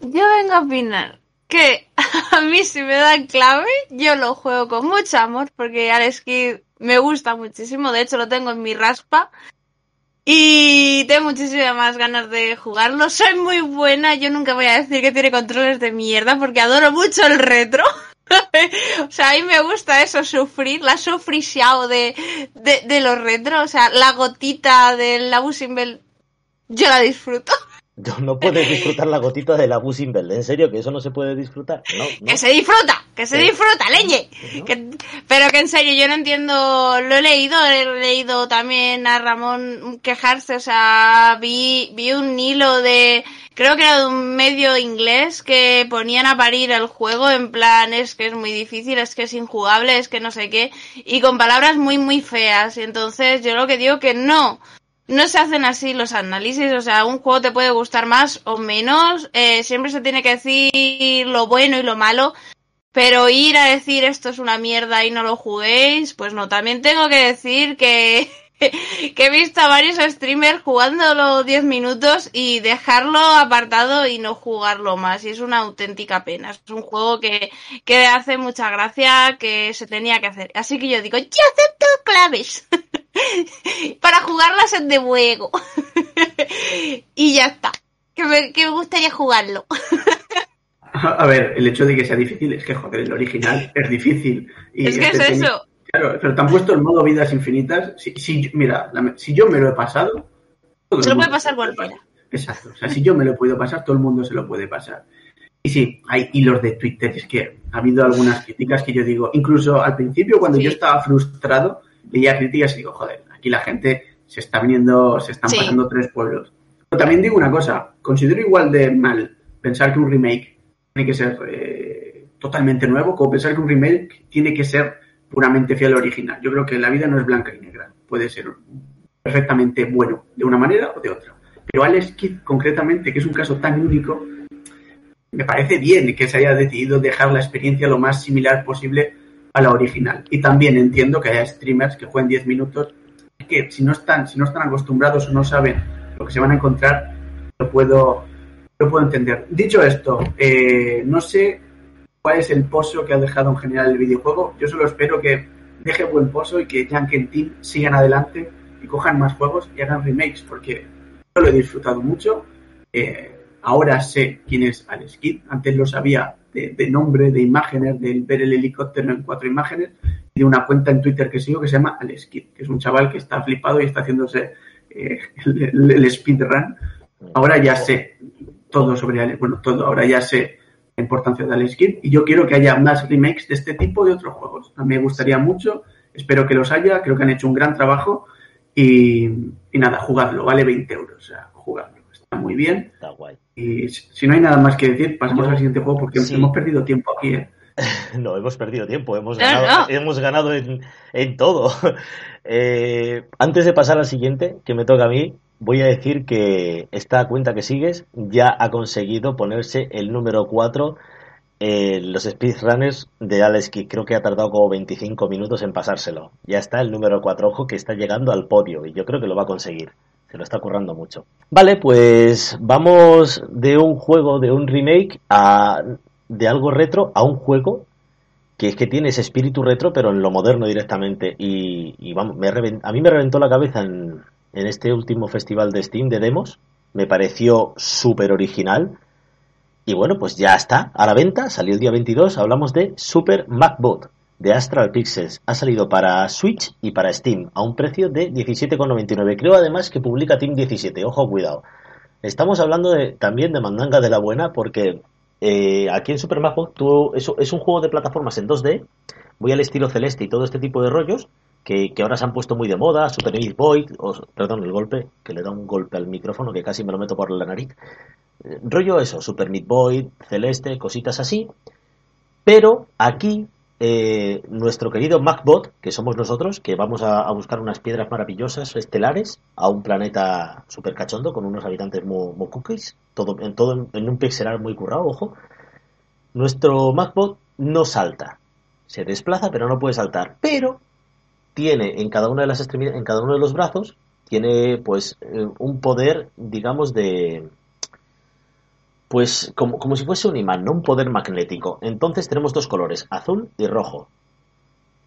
Yo vengo a opinar que a mí si me dan clave, yo lo juego con mucho amor porque Alex Kidd me gusta muchísimo, de hecho lo tengo en mi raspa y tengo muchísimas más ganas de jugarlo. Soy muy buena, yo nunca voy a decir que tiene controles de mierda porque adoro mucho el retro. o sea, a mí me gusta eso, sufrir, la sufriciao de, de, de los retros, o sea, la gotita del Bell, yo la disfruto. No, no puedes disfrutar la gotita del Abusing Bell, ¿en serio? ¿Que eso no se puede disfrutar? No, no. Que se disfruta, que se disfruta, leñe. No. Que, pero que en serio, yo no entiendo, lo he leído, he leído también a Ramón quejarse, o sea, vi, vi un hilo de, creo que era de un medio inglés que ponían a parir el juego en plan es que es muy difícil, es que es injugable, es que no sé qué, y con palabras muy muy feas. Y entonces yo lo que digo que no, no se hacen así los análisis, o sea, un juego te puede gustar más o menos, eh, siempre se tiene que decir lo bueno y lo malo, pero ir a decir esto es una mierda y no lo juguéis, pues no, también tengo que decir que que he visto a varios streamers jugándolo 10 minutos y dejarlo apartado y no jugarlo más. Y es una auténtica pena. Es un juego que, que hace mucha gracia, que se tenía que hacer. Así que yo digo, yo acepto claves para jugarlas en de juego. y ya está. Que me, que me gustaría jugarlo. A ver, el hecho de que sea difícil es que, joder, el original es difícil. Y es que es este eso. Claro, pero te han puesto el modo vidas infinitas. Si, si, mira, si yo me lo he pasado. Se lo puede pasar cualquiera. Exacto. O sea, si yo me lo he podido pasar, todo el mundo se lo puede pasar. Y sí, hay hilos de Twitter. Es que ha habido algunas críticas que yo digo, incluso al principio, cuando yo estaba frustrado, leía críticas y digo, joder, aquí la gente se está viniendo, se están pasando tres pueblos. Pero también digo una cosa, considero igual de mal pensar que un remake tiene que ser eh, totalmente nuevo, como pensar que un remake tiene que ser puramente fiel al original. Yo creo que la vida no es blanca y negra. Puede ser perfectamente bueno de una manera o de otra. Pero Alex Kidd, concretamente, que es un caso tan único, me parece bien que se haya decidido dejar la experiencia lo más similar posible a la original. Y también entiendo que haya streamers que jueguen 10 minutos que si no están, si no están acostumbrados o no saben lo que se van a encontrar, lo puedo, lo puedo entender. Dicho esto, eh, no sé cuál es el pozo que ha dejado en general el videojuego. Yo solo espero que deje buen pozo y que Janken Team sigan adelante y cojan más juegos y hagan remakes, porque yo lo he disfrutado mucho. Eh, ahora sé quién es Alex Kidd. Antes lo sabía de, nombre, de imágenes, de ver el helicóptero en cuatro imágenes y de una cuenta en Twitter que sigo que se llama Alex Kidd, que es un chaval que está flipado y está haciéndose eh, el, speedrun. Ahora ya sé todo sobre Alex, bueno, todo, ahora ya sé la importancia de Alex Kidd y yo quiero que haya más remakes de este tipo de otros juegos. A mí me gustaría mucho, espero que los haya, creo que han hecho un gran trabajo y, nada, jugadlo, vale 20 euros, o sea, jugadlo, está muy bien. Está guay. Y si no hay nada más que decir, pasamos al siguiente juego porque hemos perdido tiempo aquí. ¿eh? no, hemos perdido tiempo, hemos ganado, Hemos ganado en, en todo. Eh, antes de pasar al siguiente, que me toca a mí, voy a decir que esta cuenta que sigues ya ha conseguido ponerse el número 4 en los speedrunners de Alex creo que ha tardado como 25 minutos en pasárselo. Ya está el número 4, ojo que está llegando al podio y yo creo que lo va a conseguir. Se lo está currando mucho. Vale, pues vamos de un juego, de un remake, a, de algo retro a un juego que es que tiene ese espíritu retro, pero en lo moderno directamente. Y, vamos, a mí me reventó la cabeza en, en este último festival de Steam de demos. Me pareció súper original. Y bueno, pues ya está, a la venta, salió el día 22, hablamos de Super MacBot de Astral Pixels. Ha salido para Switch y para Steam a un precio de 17,99. Creo además que publica Team 17, ojo, cuidado. Estamos hablando también de mandanga de la buena porque eh, aquí en Super MacBot eso es un juego de plataformas en 2D, voy al estilo celeste y todo este tipo de rollos, que, ahora se han puesto muy de moda, Super Meat Boy, perdón, el golpe, que le da un golpe al micrófono que casi me lo meto por la nariz. Eh, rollo eso, Super Meat Boy, Celeste, cositas así. Pero aquí, eh, nuestro querido MacBot, que somos nosotros, que vamos a, buscar unas piedras maravillosas estelares a un planeta super cachondo con unos habitantes muy, todo, en, todo en un pixelar muy currado, ojo. Nuestro MacBot no salta, se desplaza pero no puede saltar, pero tiene en cada una de las extremidades, en cada uno de los brazos, tiene pues eh, un poder, digamos, de pues como, como si fuese un imán, no un poder magnético. Entonces tenemos dos colores, azul y rojo.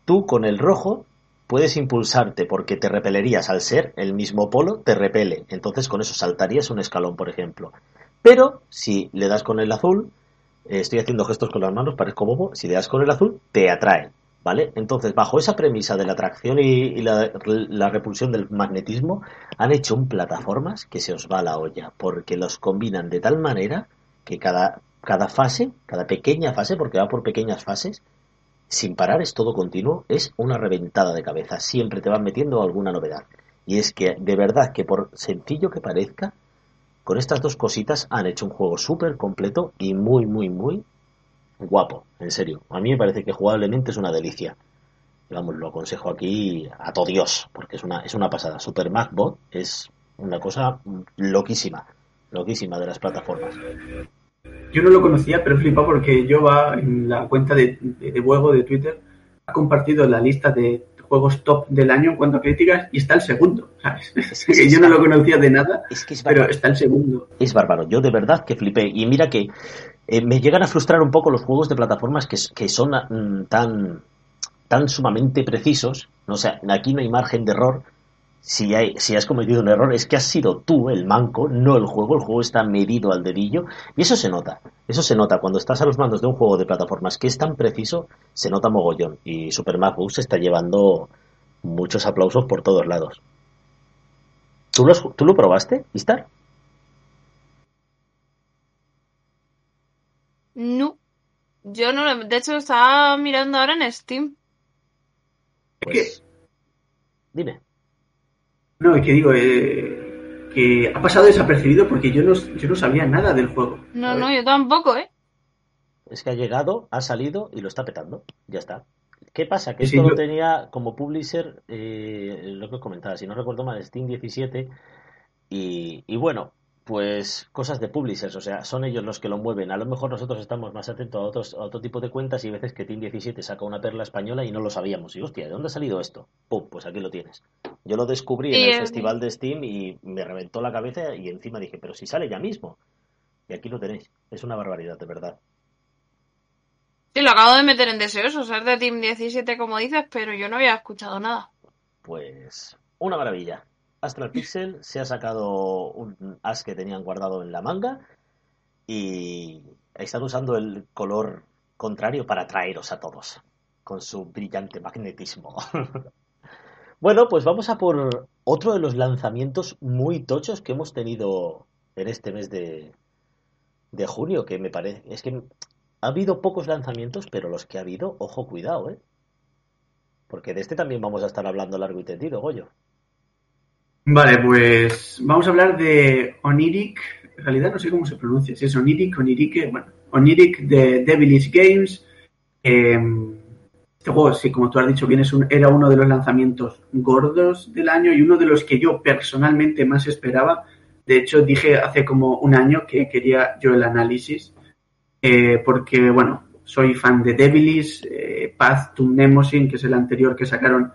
Tú con el rojo puedes impulsarte porque te repelerías al ser el mismo polo, te repele. Entonces con eso saltarías un escalón, por ejemplo. Pero si le das con el azul, eh, estoy haciendo gestos con las manos, parezco bobo, si le das con el azul, te atrae. ¿Vale? Entonces, bajo esa premisa de la atracción y, la, repulsión del magnetismo, han hecho un plataformas que se os va la olla, porque los combinan de tal manera que cada, cada fase, cada pequeña fase, porque va por pequeñas fases, sin parar, es todo continuo, es una reventada de cabeza. Siempre te van metiendo alguna novedad. Y es que, de verdad, que por sencillo que parezca, con estas dos cositas han hecho un juego súper completo y muy, muy, muy guapo, en serio. A mí me parece que jugablemente es una delicia. Vamos, lo aconsejo aquí a todo Dios, porque es una, es una pasada. Super MacBot es una cosa loquísima, loquísima de las plataformas. Yo no lo conocía, pero flipa porque yo va en la cuenta de, de, juego de Twitter, ha compartido la lista de juegos top del año en cuanto a críticas y está el segundo, ¿sabes? Es que yo no lo conocía de nada, Es que es pero está el segundo. Es bárbaro. Yo de verdad que flipé. Y mira que eh, me llegan a frustrar un poco los juegos de plataformas que, que son mm, tan, tan sumamente precisos. O sea, aquí no hay margen de error. Si, hay, si has cometido un error, es que has sido tú el manco, no el juego. El juego está medido al dedillo. Y eso se nota. Eso se nota. Cuando estás a los mandos de un juego de plataformas que es tan preciso, se nota mogollón. Y Super Mario Bros. se está llevando muchos aplausos por todos lados. ¿Tú lo, has- ¿tú lo probaste, Istar? No. Yo no lo... De hecho, estaba mirando ahora en Steam. Pues. Dime. No, es que digo, eh, que ha pasado desapercibido porque yo no, yo no sabía nada del juego. No, no, yo tampoco, ¿eh? Es que ha llegado, ha salido y lo está petando. Ya está. ¿Qué pasa? Que Sí, esto lo yo- tenía como publisher, eh, lo que comentaba, si no recuerdo mal, Steam 17. Y, y bueno, pues cosas de publishers, o sea, son ellos los que lo mueven. A lo mejor nosotros estamos más atentos a, otros, a otro tipo de cuentas y veces que Team 17 saca una perla española y no lo sabíamos. Y hostia, ¿de dónde ha salido esto? Pum, pues aquí lo tienes. Yo lo descubrí en el festival de Steam y me reventó la cabeza y encima dije, pero si sale ya mismo. Y aquí lo tenéis. Es una barbaridad, de verdad. Sí, lo acabo de meter en deseos, o sea, es de Team 17, como dices, pero yo no había escuchado nada. Pues una maravilla. Astral Pixel se ha sacado un as que tenían guardado en la manga y están usando el color contrario para atraeros a todos con su brillante magnetismo. bueno, pues vamos a por otro de los lanzamientos muy tochos que hemos tenido en este mes de, de junio, que me parece... Es que ha habido pocos lanzamientos, pero los que ha habido, ojo, cuidado, ¿eh? Porque de este también vamos a estar hablando largo y tendido, Goyo. Vale, pues vamos a hablar de Oniric. En realidad no sé cómo se pronuncia, si es Oniric, Onirique, bueno, Oniric de Devilish Games. Eh, este juego, sí, como tú has dicho bien, es un- era uno de los lanzamientos gordos del año y uno de los que yo personalmente más esperaba. De hecho, dije hace como un año que quería yo el análisis, eh, porque, bueno, soy fan de Devilish, eh, Path to Nemosin, que es el anterior que sacaron,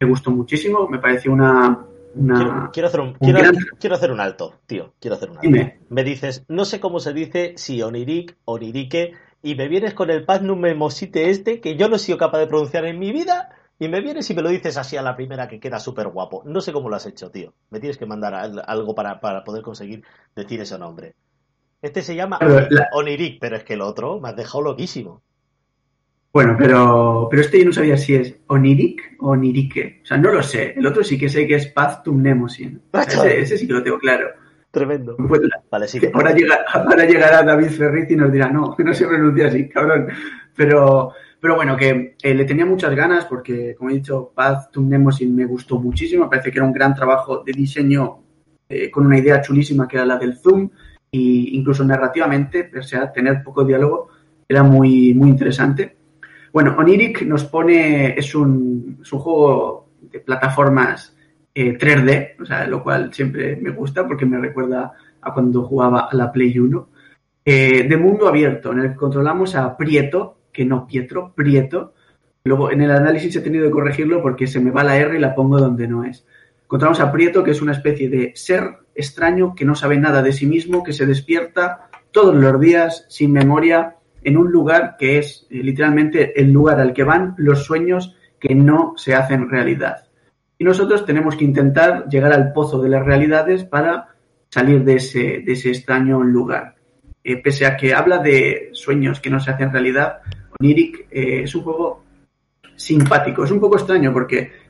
me gustó muchísimo, me pareció una... una Quiero, quiero hacer un, quiero, gran- quiero hacer un alto, tío. Quiero hacer un alto. Dime. Me dices, no sé cómo se dice, si Oniric, Onirique, y me vienes con el Pagnum Memosite este, que yo no he sido capaz de pronunciar en mi vida, y me vienes y me lo dices así a la primera que queda súper guapo. No sé cómo lo has hecho, tío. Me tienes que mandar al- algo para, para poder conseguir decir ese nombre. Este se llama Oniric, pero es que el otro me has dejado loquísimo. Bueno, pero, pero este yo no sabía si es Oniric o Onirique. O sea, no lo sé. El otro sí que sé que es Path to Nemosin. O sea, ese, ese sí que lo tengo claro. Tremendo. Pues, Vale, sí. que ahora, llega, ahora llegará David Ferriz y nos dirá, no, que no se pronuncia así, cabrón. Pero, pero bueno, que eh, le tenía muchas ganas porque, como he dicho, Path to Nemosin me gustó muchísimo. Me parece que era un gran trabajo de diseño eh, con una idea chulísima que era la del zoom. Y incluso narrativamente, pese a tener poco diálogo, era muy, muy interesante. Bueno, Oniric nos pone, es un, es juego de plataformas eh, 3D, o sea, lo cual siempre me gusta porque me recuerda a cuando jugaba a la Play 1, eh, de mundo abierto, en el que controlamos a Prieto, que no Pietro, Prieto. Luego en el análisis he tenido que corregirlo porque se me va la R y la pongo donde no es. Encontramos a Prieto, que es una especie de ser extraño que no sabe nada de sí mismo, que se despierta todos los días sin memoria en un lugar que es eh, literalmente el lugar al que van los sueños que no se hacen realidad. Y nosotros tenemos que intentar llegar al pozo de las realidades para salir de ese, de ese extraño lugar. Eh, pese a que habla de sueños que no se hacen realidad, Oniric eh, es un juego simpático. Es un poco extraño porque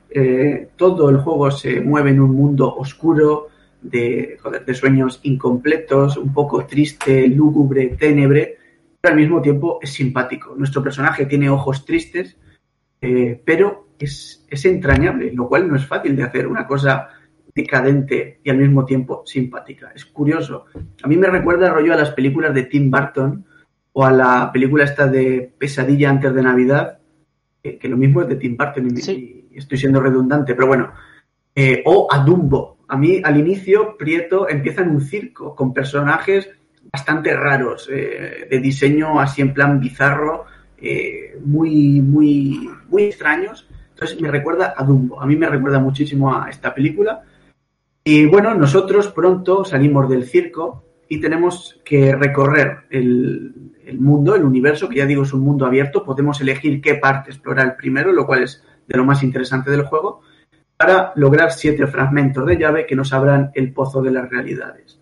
todo el juego se mueve en un mundo oscuro, de, joder, de sueños incompletos, un poco triste, lúgubre, ténebre, pero al mismo tiempo es simpático. Nuestro personaje tiene ojos tristes, eh, pero es, es entrañable, lo cual no es fácil de hacer una cosa decadente y al mismo tiempo simpática. Es curioso. A mí me recuerda rollo a las películas de Tim Burton o a la película esta de Pesadilla antes de Navidad, eh, que lo mismo es de Tim Burton y, Sí. y estoy siendo redundante, pero bueno. Eh, o a Dumbo. A mí al inicio Prieto empieza en un circo con personajes bastante raros, eh, de diseño así en plan bizarro, eh, muy, muy, muy extraños. Entonces me recuerda a Dumbo, a mí me recuerda muchísimo a esta película. Y bueno, nosotros pronto salimos del circo y tenemos que recorrer el, el mundo, el universo, que ya digo es un mundo abierto, podemos elegir qué parte explorar primero, lo cual es de lo más interesante del juego, para lograr siete fragmentos de llave que nos abran el pozo de las realidades.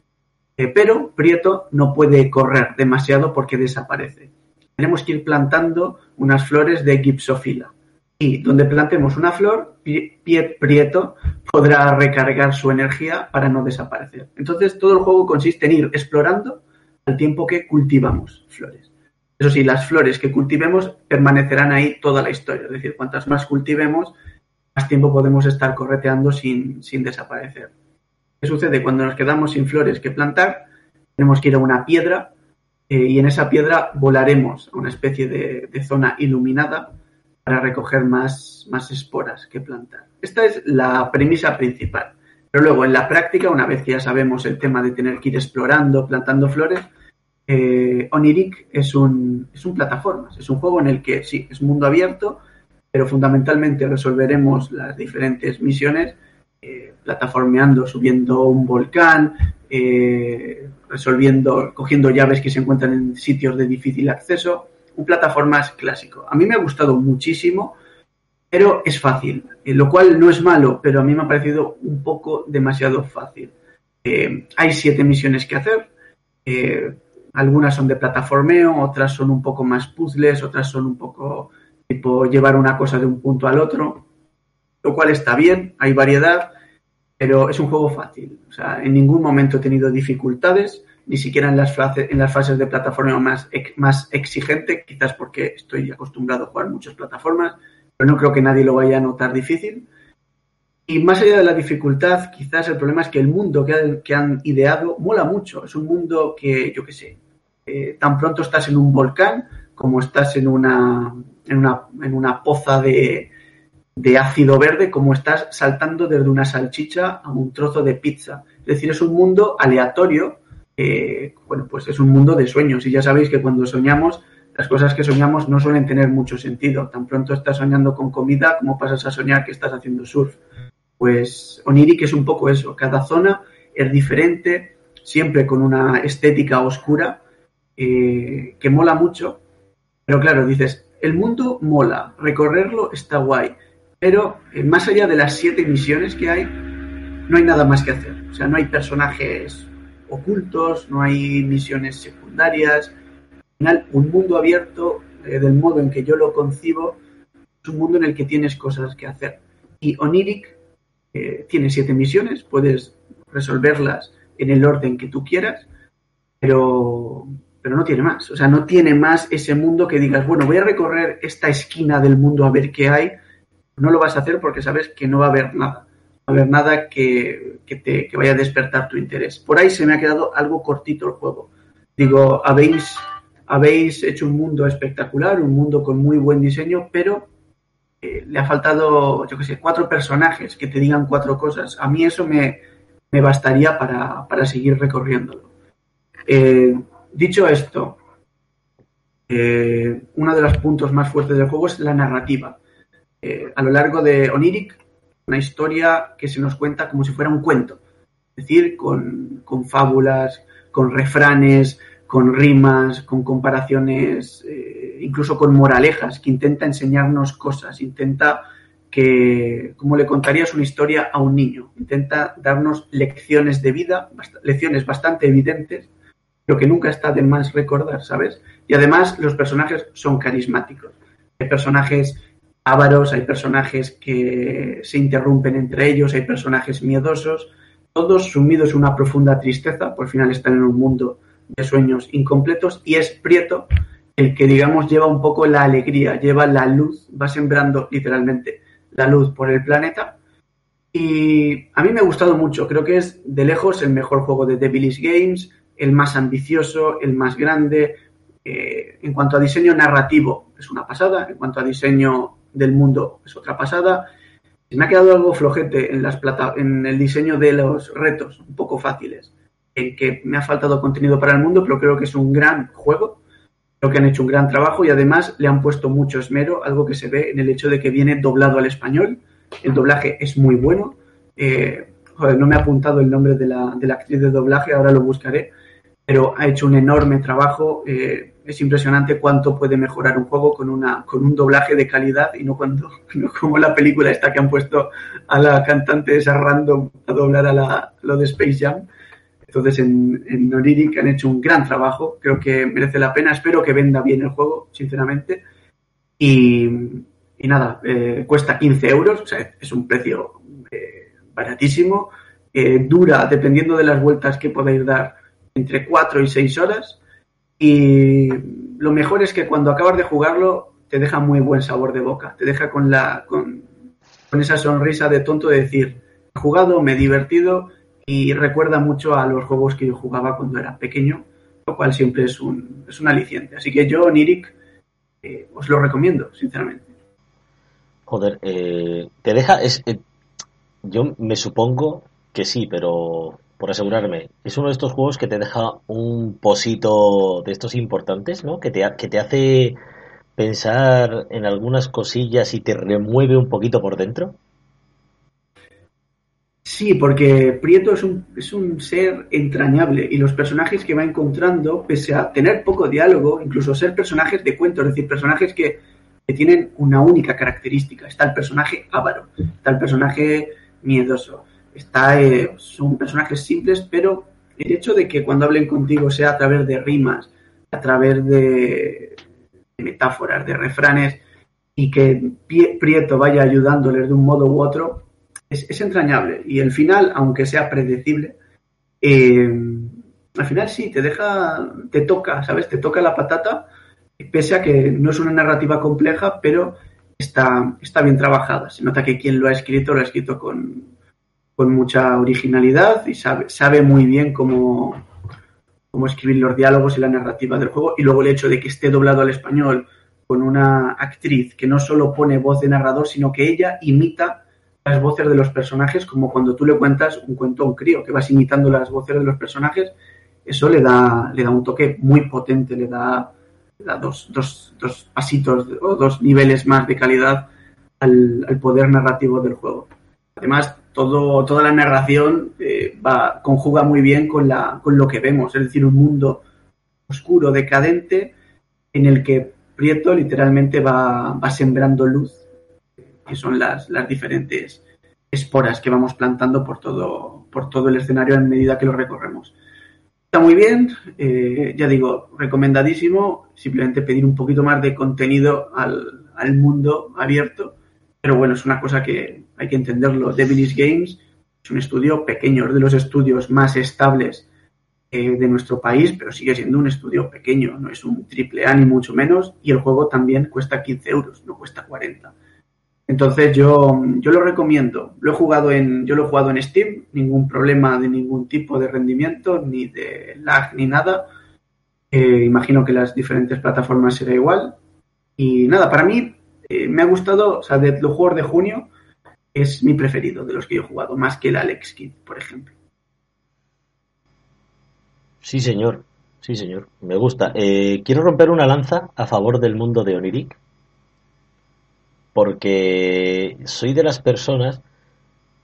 Eh, pero Prieto no puede correr demasiado porque desaparece. Tenemos que ir plantando unas flores de gipsofila. Y donde plantemos una flor, Prieto podrá recargar su energía para no desaparecer. Entonces todo el juego consiste en ir explorando al tiempo que cultivamos flores. Eso sí, las flores que cultivemos permanecerán ahí toda la historia. Es decir, cuantas más cultivemos, más tiempo podemos estar correteando sin, sin desaparecer. ¿Qué sucede? Cuando nos quedamos sin flores que plantar, tenemos que ir a una piedra eh, y en esa piedra volaremos a una especie de, de, zona iluminada para recoger más, más esporas que plantar. Esta es la premisa principal. Pero luego, en la práctica, una vez que ya sabemos el tema de tener que ir explorando, plantando flores, eh, Onirik es un, es un plataformas, es un juego en el que sí, es mundo abierto, pero fundamentalmente resolveremos las diferentes misiones eh, plataformeando, subiendo un volcán, eh, resolviendo, cogiendo llaves que se encuentran en sitios de difícil acceso, un plataformas clásico. A mí me ha gustado muchísimo, pero es fácil, eh, lo cual no es malo, pero a mí me ha parecido un poco demasiado fácil. Hay siete misiones que hacer, algunas son de plataformeo, otras son un poco más puzzles, otras son un poco tipo llevar una cosa de un punto al otro, lo cual está bien, hay variedad, pero es un juego fácil. O sea, en ningún momento he tenido dificultades, ni siquiera en las, fases, en las fases de plataforma más, más exigente, quizás porque estoy acostumbrado a jugar muchas plataformas, pero no creo que nadie lo vaya a notar difícil. Y más allá de la dificultad, quizás el problema es que el mundo que han, ideado mola mucho. Es un mundo que, yo qué sé, eh, tan pronto estás en un volcán como estás en una, en una, en una poza de, de ácido verde, como estás saltando desde una salchicha a un trozo de pizza. Es decir, es un mundo aleatorio. Eh, bueno, pues es un mundo de sueños. Y ya sabéis que cuando soñamos, las cosas que soñamos no suelen tener mucho sentido. Tan pronto estás soñando con comida como pasas a soñar que estás haciendo surf. Pues Oniric es un poco eso. Cada zona es diferente, siempre con una estética oscura eh, que mola mucho. Pero claro, dices, el mundo mola, recorrerlo está guay. Pero eh, más allá de las siete misiones que hay, no hay nada más que hacer. O sea, no hay personajes ocultos, no hay misiones secundarias. Al final, un mundo abierto, eh, del modo en que yo lo concibo, es un mundo en el que tienes cosas que hacer. Y Oniric eh, tiene siete misiones, puedes resolverlas en el orden que tú quieras, pero, pero no tiene más. O sea, no tiene más ese mundo que digas, bueno, voy a recorrer esta esquina del mundo a ver qué hay. No lo vas a hacer porque sabes que no va a haber nada. No va a haber nada que, que, te, que vaya a despertar tu interés. Por ahí se me ha quedado algo cortito el juego. Digo, habéis, habéis hecho un mundo espectacular, un mundo con muy buen diseño, pero eh, le ha faltado, yo qué sé, cuatro personajes que te digan cuatro cosas. A mí eso me, me bastaría para, para, seguir recorriéndolo. Eh, dicho esto, eh, uno de los puntos más fuertes del juego es la narrativa. Eh, a lo largo de Oniric, una historia que se nos cuenta como si fuera un cuento, es decir, con, con fábulas, con refranes, con rimas, con comparaciones, eh, incluso con moralejas, que intenta enseñarnos cosas, intenta que, como le contarías una historia a un niño, intenta darnos lecciones de vida, lecciones bastante evidentes, pero que nunca está de más recordar, ¿sabes? Y además los personajes son carismáticos. Hay personajes ávaros, hay personajes que se interrumpen entre ellos, hay personajes miedosos, todos sumidos en una profunda tristeza, por final están en un mundo de sueños incompletos y es Prieto el que, digamos, lleva un poco la alegría, lleva la luz, va sembrando literalmente la luz por el planeta. Y a mí me ha gustado mucho, creo que es de lejos el mejor juego de Devilis Games, el más ambicioso, el más grande. Eh, en cuanto a diseño narrativo, es una pasada, en cuanto a diseño del mundo, es otra pasada. Me ha quedado algo flojete en, las plata en el diseño de los retos, un poco fáciles en que me ha faltado contenido para el mundo, pero creo que es un gran juego. Creo que han hecho un gran trabajo y además le han puesto mucho esmero, algo que se ve en el hecho de que viene doblado al español. El doblaje es muy bueno. Eh, joder, no me ha apuntado el nombre de la, de la, actriz de doblaje, ahora lo buscaré, pero ha hecho un enorme trabajo. Eh, es impresionante cuánto puede mejorar un juego con, una, con un doblaje de calidad y no, cuando, no como la película esta que han puesto a la cantante esa random a doblar a, la, lo de Space Jam. Entonces en, en Oniric han hecho un gran trabajo, creo que merece la pena, espero que venda bien el juego, sinceramente. Y, y nada, eh, cuesta 15 euros, o sea, es un precio eh, baratísimo, eh, dura, dependiendo de las vueltas que podáis dar, entre 4 y 6 horas. Y lo mejor es que cuando acabas de jugarlo te deja muy buen sabor de boca, te deja con, la, con, esa sonrisa de tonto de decir, he jugado, me he divertido y recuerda mucho a los juegos que yo jugaba cuando era pequeño, lo cual siempre es un, es un aliciente. Así que yo, Nirik, eh, os lo recomiendo, sinceramente. Joder, eh, te deja. Es, eh, yo me supongo que sí, pero por asegurarme, es uno de estos juegos que te deja un posito de estos importantes, ¿no? Que te, que te hace pensar en algunas cosillas y te remueve un poquito por dentro. Sí, porque Prieto es un, es un ser entrañable y los personajes que va encontrando, pese a tener poco diálogo, incluso ser personajes de cuento, es decir, personajes que, que tienen una única característica. Está el personaje avaro, está el personaje miedoso, está, eh, son personajes simples, pero el hecho de que cuando hablen contigo sea a través de rimas, a través de, metáforas, de refranes, y que Prieto vaya ayudándoles de un modo u otro, es, es entrañable. Y el final, aunque sea predecible, eh, al final sí, te deja, te toca, ¿sabes? Te toca la patata, pese a que no es una narrativa compleja, pero está, está bien trabajada. Se nota que quien lo ha escrito lo ha escrito con, con mucha originalidad y sabe, sabe muy bien cómo, cómo escribir los diálogos y la narrativa del juego. Y luego el hecho de que esté doblado al español con una actriz que no solo pone voz de narrador, sino que ella imita las voces de los personajes, como cuando tú le cuentas un cuento a un crío, que vas imitando las voces de los personajes, eso le da, le da un toque muy potente, le da, le da dos, dos, dos, pasitos o dos niveles más de calidad al, al poder narrativo del juego. Además, todo, toda la narración eh, va, conjuga muy bien con, la, con lo que vemos, es decir, un mundo oscuro, decadente, en el que Prieto literalmente va, va sembrando luz, que son las, las, diferentes esporas que vamos plantando por todo, por todo el escenario a medida que lo recorremos. Está muy bien, eh, ya digo, recomendadísimo, simplemente pedir un poquito más de contenido al, al mundo abierto, pero bueno, es una cosa que hay que entenderlo. Devilish Games es un estudio pequeño, es de los estudios más estables eh, de nuestro país, pero sigue siendo un estudio pequeño, no es un triple A ni mucho menos, y el juego también cuesta 15 euros, no cuesta 40. Entonces yo, yo lo recomiendo. Lo he jugado en, yo lo he jugado en Steam, ningún problema de ningún tipo de rendimiento, ni de lag, ni nada. Eh, imagino que las diferentes plataformas será igual. Y nada, para mí eh, me ha gustado, o sea, de los de junio es mi preferido de los que yo he jugado, más que el Alex Kidd, por ejemplo. Sí, señor. Sí, señor. Me gusta. Eh, quiero romper una lanza a favor del mundo de Oniric. Porque soy de las personas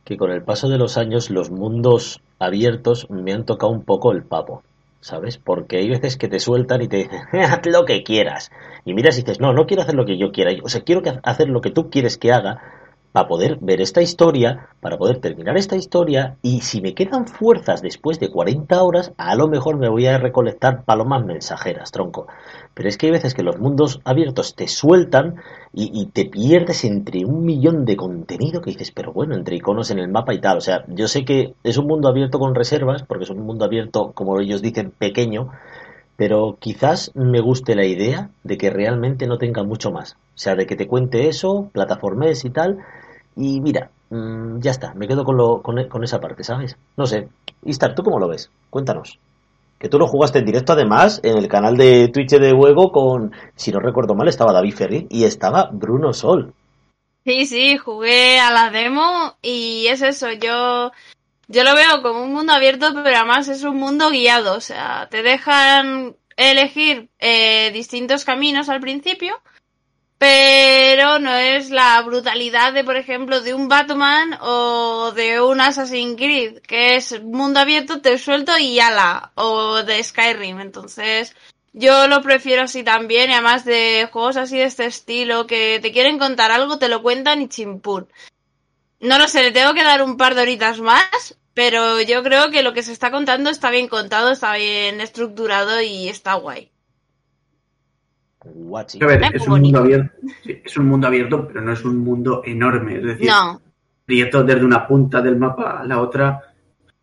que con el paso de los años los mundos abiertos me han tocado un poco el papo. ¿Sabes? Porque hay veces que te sueltan y te dicen, haz lo que quieras. Y miras y dices, no, no quiero hacer lo que yo quiera. O sea, quiero hacer lo que tú quieres que haga para poder ver esta historia, para poder terminar esta historia, y si me quedan fuerzas después de 40 horas, a lo mejor me voy a recolectar palomas mensajeras, tronco. Pero es que hay veces que los mundos abiertos te sueltan y, te pierdes entre un millón de contenido que dices, pero bueno, entre iconos en el mapa y tal. O sea, yo sé que es un mundo abierto con reservas, porque es un mundo abierto, como ellos dicen, pequeño, pero quizás me guste la idea de que realmente no tenga mucho más. O sea, de que te cuente eso, plataformes y tal, y mira, mmm, ya está, me quedo con, lo, con, con, esa parte, ¿sabes? No sé. Istar, ¿tú cómo lo ves? Cuéntanos. Que tú lo jugaste en directo además en el canal de Twitch de juego con, si no recuerdo mal, estaba David Ferri y estaba Bruno Sol. Sí, sí, jugué a la demo y es eso, yo, yo lo veo como un mundo abierto, pero además es un mundo guiado, o sea, te dejan elegir eh, distintos caminos al principio, pero no es la brutalidad de, por ejemplo, de un Batman o de un Assassin's Creed, que es mundo abierto, te suelto y ala, o de Skyrim. Entonces, yo lo prefiero así también, y además de juegos así de este estilo, que te quieren contar algo, te lo cuentan y chimpún. No lo sé, le tengo que dar un par de horitas más, pero yo creo que lo que se está contando está bien contado, está bien estructurado y está guay. Guachi. A ver, Es un, mundo abierto, sí, es un mundo abierto, pero no es un mundo enorme. Es decir, No, prieto desde una punta del mapa a la otra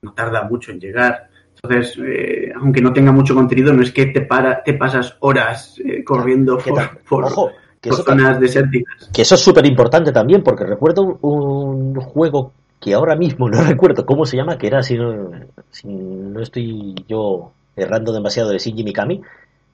no tarda mucho en llegar. Entonces, eh, aunque no tenga mucho contenido, no es que te, para, te pasas horas eh, corriendo ¿Qué por, por- Ojo, que por eso, zonas desérticas. que eso es súper importante también, porque recuerdo un, un juego que ahora mismo no recuerdo cómo se llama, que era, si no, si no estoy yo errando demasiado de Shinji Mikami.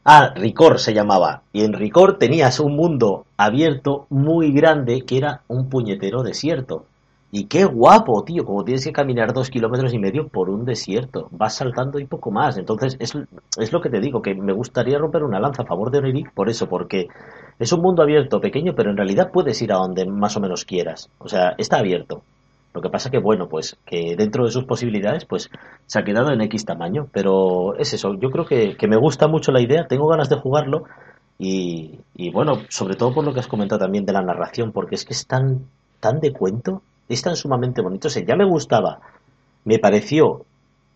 Ah, Ricor se llamaba. Y en Ricor tenías un mundo abierto muy grande que era un puñetero desierto. Y qué guapo, tío, como tienes que caminar dos kilómetros y medio por un desierto. Vas saltando y poco más. Entonces, es, es lo que te digo, que me gustaría romper una lanza a favor de Oniric por eso, porque es un mundo abierto, pequeño, pero en realidad puedes ir a donde más o menos quieras. O sea, está abierto. Lo que pasa que, bueno, pues que dentro de sus posibilidades, pues se ha quedado en X tamaño. Pero es eso, yo creo que, que me gusta mucho la idea, tengo ganas de jugarlo. Y, y bueno, sobre todo por lo que has comentado también de la narración, porque es que es tan, tan de cuento, es tan sumamente bonito. O sea, ya me gustaba, me pareció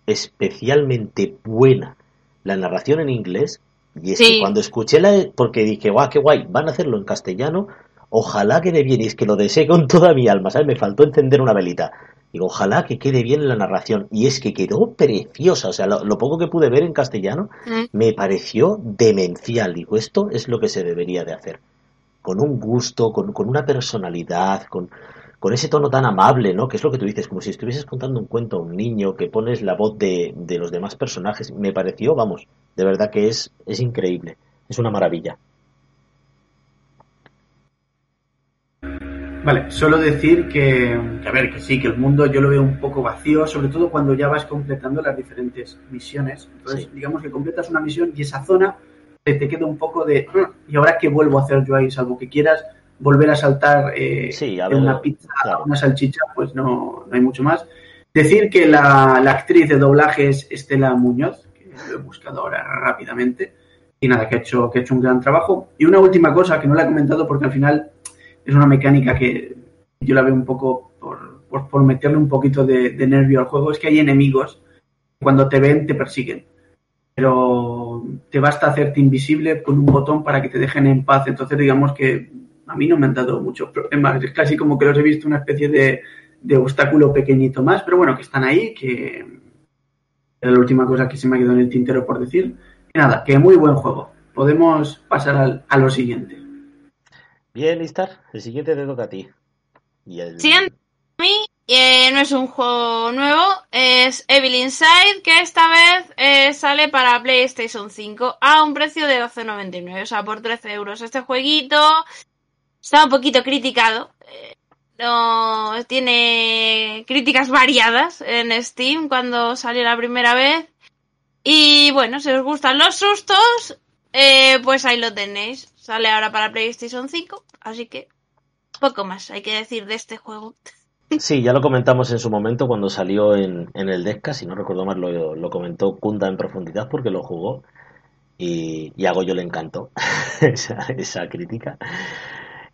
especialmente buena la narración en inglés. Y es Sí. que cuando escuché la. Porque dije, guau, qué guay, van a hacerlo en castellano. Ojalá quede bien. Y es que lo deseé con toda mi alma, ¿sabes? Me faltó encender una velita. Digo, ojalá que quede bien la narración. Y es que quedó preciosa. O sea, lo, lo poco que pude ver en castellano Mm. me pareció demencial. Digo, esto es lo que se debería de hacer. Con un gusto, con, con una personalidad, con, con ese tono tan amable, ¿no? Que es lo que tú dices, como si estuvieses contando un cuento a un niño, que pones la voz de, de los demás personajes. Me pareció, vamos, de verdad que es, es increíble. Es una maravilla. Vale, solo decir que, que, a ver, que sí, que el mundo yo lo veo un poco vacío, sobre todo cuando ya vas completando las diferentes misiones. Entonces, Sí. digamos que completas una misión y esa zona te, te queda un poco de, "Ah, ¿y ahora qué vuelvo a hacer yo ahí? Salvo que quieras volver a saltar eh, Sí, a de ver, una pizza claro. a una salchicha, pues no, no hay mucho más. Decir que la, la actriz de doblaje es Estela Muñoz, que lo he buscado ahora rápidamente, y nada, que ha hecho, que ha hecho un gran trabajo. Y una última cosa que no la he comentado porque al final es una mecánica que yo la veo un poco por, por, meterle un poquito de, de nervio al juego, es que hay enemigos que cuando te ven te persiguen. Pero te basta hacerte invisible con un botón para que te dejen en paz. Entonces digamos que a mí no me han dado muchos problemas. Es casi como que los he visto una especie de, de obstáculo pequeñito más, pero bueno, que están ahí, que era la última cosa que se me ha quedado en el tintero por decir. Y nada, que muy buen juego. Podemos pasar al- a lo siguiente. Bien, Listar, el siguiente te toca a ti. Y el... Siguiente a mí eh, no es un juego nuevo, es Evil Inside, que esta vez eh, sale para PlayStation 5 a un precio de 12,99, o sea, por 13 euros. Este jueguito está un poquito criticado. eh, no tiene críticas variadas en Steam cuando salió la primera vez. Y bueno, si os gustan los sustos, eh, pues ahí lo tenéis. Sale ahora para PlayStation 5, así que poco más hay que decir de este juego. Sí, ya lo comentamos en su momento cuando salió en, el Desca, si no recuerdo mal, lo, comentó Kunda en profundidad porque lo jugó y, y a Goyo le encantó esa, crítica.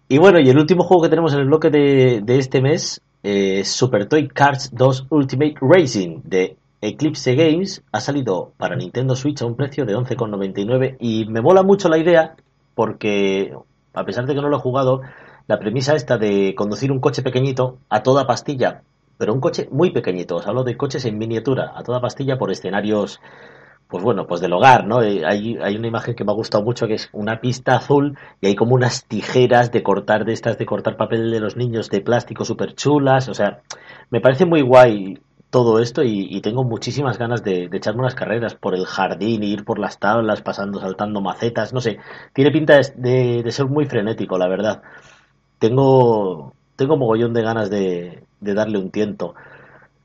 Y bueno, y el último juego que tenemos en el bloque de, este mes es Super Toy Cars 2 Ultimate Racing de Eclipse Games. Ha salido para Nintendo Switch a un precio de 11,99 y me mola mucho la idea porque, a pesar de que no lo he jugado, la premisa esta de conducir un coche pequeñito a toda pastilla, pero un coche muy pequeñito, os hablo de coches en miniatura, a toda pastilla por escenarios, pues bueno, pues del hogar, ¿no? Eh, Hay, hay una imagen que me ha gustado mucho que es una pista azul y hay como unas tijeras de cortar de estas, de cortar papel de los niños de plástico súper chulas, o sea, me parece muy guay todo esto y, tengo muchísimas ganas de, echarme unas carreras por el jardín, ir por las tablas, pasando, saltando macetas, no sé, tiene pinta de ser muy frenético, la verdad tengo tengo mogollón de ganas de, de darle un tiento.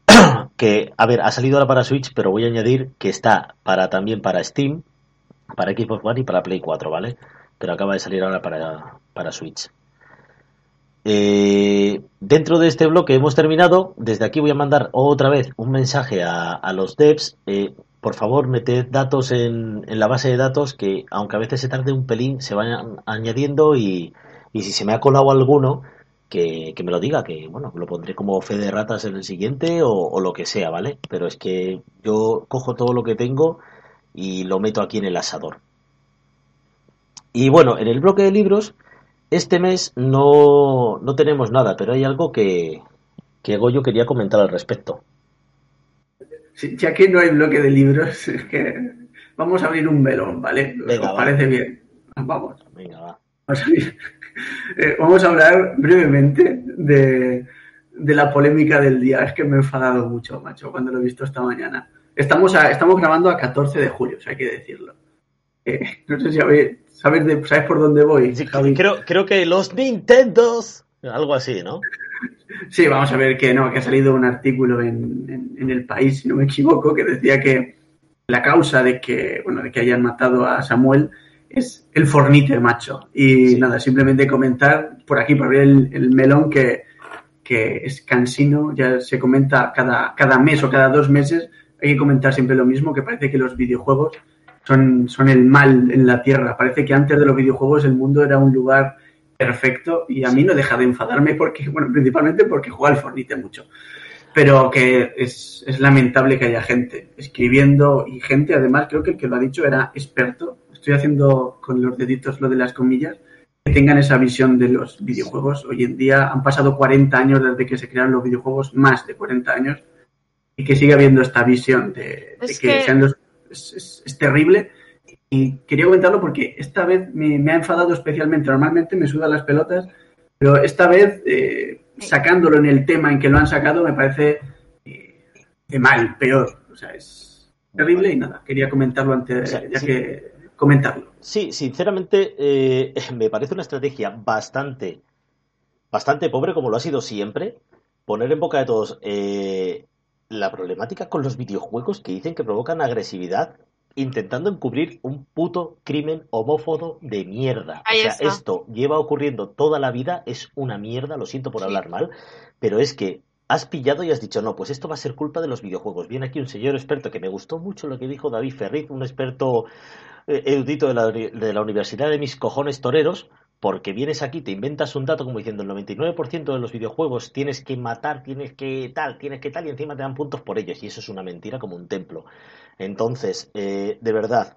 que, a ver, ha salido ahora para Switch, pero voy a añadir que está para también para Steam para Xbox One y para Play 4, ¿vale? Pero acaba de salir ahora para, para Switch. Eh, dentro de este bloque hemos terminado. Desde aquí voy a mandar otra vez un mensaje a, los devs. Eh, por favor, meted datos en, la base de datos que, aunque a veces se tarde un pelín, se vayan añadiendo y, y si se me ha colado alguno, que, me lo diga, que bueno, lo pondré como fe de ratas en el siguiente o, lo que sea, ¿vale? Pero es que yo cojo todo lo que tengo y lo meto aquí en el asador. Y bueno, en el bloque de libros, este mes no, no tenemos nada, pero hay algo que, que Goyo quería comentar al respecto. Sí, ya que no hay bloque de libros, es que vamos a abrir un melón, ¿vale? Venga, ¿Os parece bien? Vamos. Venga, va. Vamos a, eh, vamos a hablar brevemente de, de la polémica del día. Es que me he enfadado mucho, macho, cuando lo he visto esta mañana. Estamos, a- estamos grabando a 14 de julio, o sea, hay que decirlo. Eh, no sé si sabes, de- sabes por dónde voy. Sí, creo, creo que los Nintendos, algo así, ¿no? Sí, vamos a ver que no, que ha salido un artículo en, en- en el país, si no me equivoco, que decía que la causa de que, bueno, de que hayan matado a Samuel es el fornite macho. Y Sí. nada, simplemente comentar por aquí, por abrir el, el melón, que, que es cansino, ya se comenta cada, cada mes o cada dos meses, hay que comentar siempre lo mismo, que parece que los videojuegos son, son el mal en la tierra. Parece que antes de los videojuegos el mundo era un lugar perfecto y a mí no deja de enfadarme porque, bueno, principalmente porque juega al Fornite mucho. Pero que es, es lamentable que haya gente escribiendo y gente, además, creo que el que lo ha dicho era experto. Estoy haciendo con los deditos lo de las comillas, que tengan esa visión de los videojuegos. Hoy en día han pasado 40 años desde que se crearon los videojuegos, más de 40 años, y que sigue habiendo esta visión de, que, que- sean los, es, es- es terrible. Y quería comentarlo porque esta vez me, me ha enfadado especialmente. Normalmente me suda las pelotas, pero esta vez, eh, sacándolo en el tema en que lo han sacado, me parece eh, de mal, peor. O sea, es terrible y nada, quería comentarlo antes, O sea, ya sí. que comentarlo. Sí, sinceramente, eh, me parece una estrategia bastante, bastante pobre, como lo ha sido siempre, poner en boca de todos eh, la problemática con los videojuegos que dicen que provocan agresividad, intentando encubrir un puto crimen homófobo de mierda. Ahí o sea, está. esto lleva ocurriendo toda la vida, es una mierda, lo siento por Sí. hablar mal, pero es que has pillado y has dicho, no, pues esto va a ser culpa de los videojuegos. Viene aquí un señor experto que me gustó mucho lo que dijo David Ferriz, un experto eh, erudito de la, de la Universidad de mis cojones toreros, porque vienes aquí, te inventas un dato como diciendo el 99% de los videojuegos tienes que matar, tienes que tal, tienes que tal, y encima te dan puntos por ellos, y eso es una mentira como un templo. Entonces, eh, de verdad,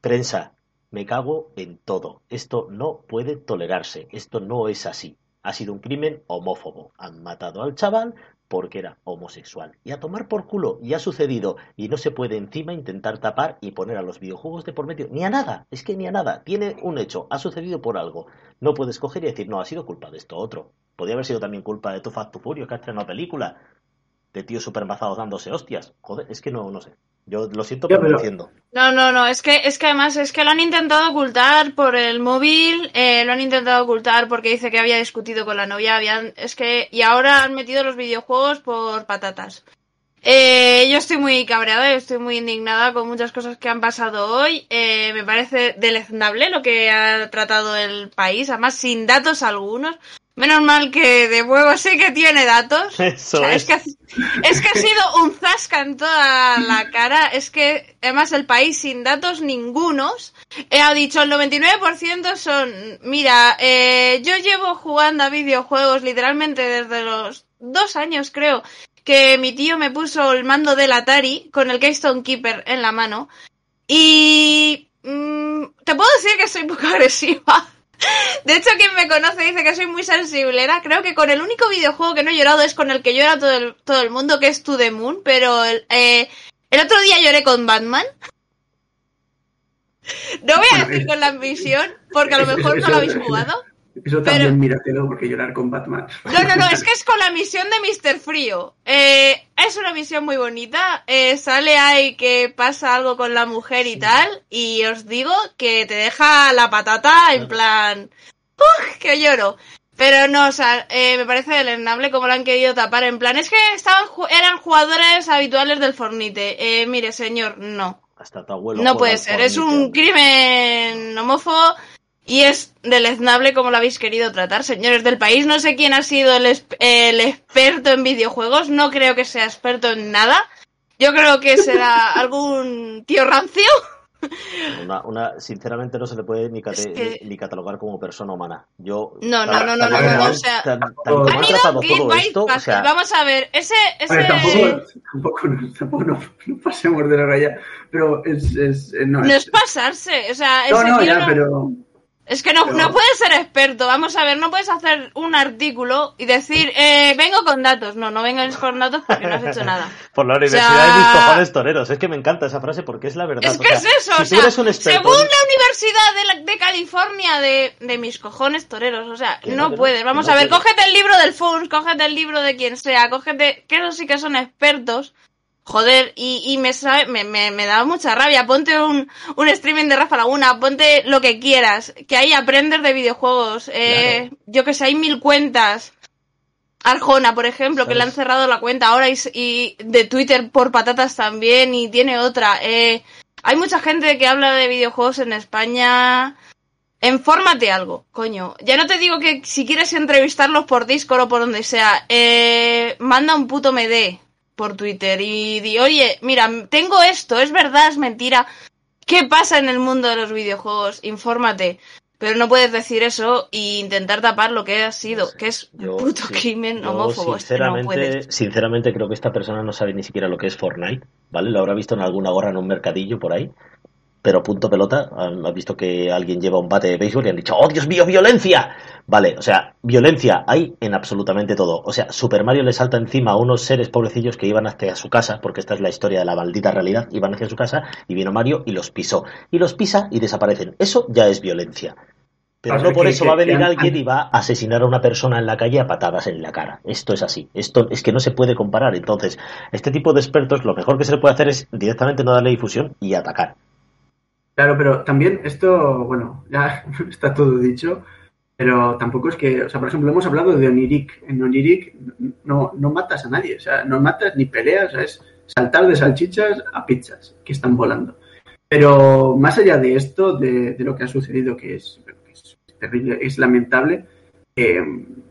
prensa, me cago en todo. Esto no puede tolerarse, esto no es así. Ha sido un crimen homófobo. Han matado al chaval porque era homosexual. Y a tomar por culo, y ha sucedido. Y no se puede encima intentar tapar y poner a los videojuegos de por medio. Ni a nada, es que ni a nada. Tiene un hecho, ha sucedido por algo. No puedes coger y decir, no, ha sido culpa de esto otro. Podría haber sido también culpa de tu Furious que ha estrenado película. De tíos supermazados dándose hostias. Joder, es que no, no sé. Yo lo siento, pero- lo entiendo. No, no, no, es que, es que además es que lo han intentado ocultar por el móvil, eh, lo han intentado ocultar porque dice que había discutido con la novia, habían, es que, y ahora han metido los videojuegos por patatas. Eh, yo estoy muy cabreada, yo estoy muy indignada con muchas cosas que han pasado hoy. Eh, me parece deleznable lo que ha tratado el país, además sin datos algunos. Menos mal que de huevo sí que tiene datos. Eso O sea, es. es que, ha- es que ha sido un zasca en toda la cara. Es que, además, el país sin datos ningunos. eh, ha dicho el 99% son. Mira, eh, yo llevo jugando a videojuegos literalmente desde los dos años, creo. Que mi tío me puso el mando del Atari con el Keystone Keeper en la mano. Y. mm, te puedo decir que soy poco agresiva. De hecho, quien me conoce dice que soy muy sensiblera. Creo que con el único videojuego que no he llorado es con el que llora todo el, todo el mundo, que es To The Moon. Pero el, eh, el otro día lloré con Batman. No voy a Bueno, decir con la misión, porque a lo mejor no lo habéis jugado. Eso también míratelo, porque llorar con Batman. No, no, no, es que es con la misión de Mr. Frío. Eh, es una misión muy bonita. Eh, sale ahí que pasa algo con la mujer y tal. Y os digo que te deja la patata en plan. ¡Uf! Que lloro. Pero no, o sea, eh, me parece deleznable como lo han querido tapar. En plan, es que estaban eran jugadores habituales del Fornite. Eh, mire, señor, no. Hasta tu abuelo. No puede ser, es Fortnite, un hombre. crimen homófobo y es deleznable como lo habéis querido tratar, señores del país. No sé quién ha sido el, es- el experto en videojuegos, no creo que sea experto en nada. Yo creo que será algún tío rancio. Una, una, sinceramente no se le puede ni, cate- Es que- ni, ni catalogar como persona humana. Yo No, no, no, no, no, no, o sea, tan- tan han ido todo esto, o sea, Vamos a ver, ese, A ver, ese tampoco, tampoco, nos- tampoco nos, no pasemos de la raya, pero es... es eh, no, no es- pasarse, o sea, no, no, ya, no- pero... Es que no, Pero- no puedes ser experto. Vamos a ver, no puedes hacer un artículo y decir, eh, vengo con datos. No, no vengas con datos porque no has hecho nada. por la universidad sea- de mis cojones toreros. Es que me encanta esa frase porque es la verdad. Es o que sea, es eso, si o tú sea, eres un experto según la Universidad de, la- de California de, de mis cojones toreros, o sea, no, puedes. Vamos no a ver, puedes. cógete el libro del FUNS, cógete el libro de quien sea, cógete, que esos sí que son expertos. Joder, y, y me, sabe, me, me, me da mucha rabia. Ponte un, un streaming de Rafa Laguna, ponte lo que quieras, que ahí aprendes de videojuegos. Eh, Yo que sé, hay mil cuentas. Arjona, por ejemplo, que le han cerrado la cuenta ahora y, y de Twitter por patatas también y tiene otra. Eh, hay mucha gente que habla de videojuegos en España. Enfórmate algo, coño. Ya no te digo que si quieres entrevistarlos por Discord o por donde sea, eh, manda un puto MD por Twitter y di, oye, mira, tengo esto, es verdad, es mentira. ¿Qué pasa en el mundo de los videojuegos? Infórmate. Pero no puedes decir eso e intentar tapar lo que ha sido, No sé. que es un puto sí, crimen homófobo. No sinceramente, puedes. sinceramente creo que esta persona no sabe ni siquiera lo que es Fortnite, ¿vale? Lo habrá visto en alguna gorra en un mercadillo por ahí. Pero punto pelota, han han visto que alguien lleva un bate de béisbol y han dicho, ¡Oh, Dios mío, violencia! Vale, o sea, violencia hay en absolutamente todo. O sea, Super Mario le salta encima a unos seres pobrecillos que iban hacia su casa, porque esta es la historia de la maldita realidad, iban hacia su casa y vino Mario y los pisó. Y los pisa y desaparecen. Eso ya es violencia. Pero no por eso va a venir alguien y va a asesinar a una persona en la calle a patadas en la cara. Esto es así. Esto es que no se puede comparar. Entonces, este tipo de expertos, lo mejor que se le puede hacer es directamente no darle difusión y atacar. Claro, pero también esto, bueno, ya está todo dicho, pero tampoco es que, o sea, por ejemplo, hemos hablado de Oniric. En Oniric no, no matas a nadie, o sea, no matas ni peleas, o sea, es saltar de salchichas a pizzas que están volando. Pero más allá de esto, de, de lo que ha sucedido, que es, que es terrible, es lamentable, eh,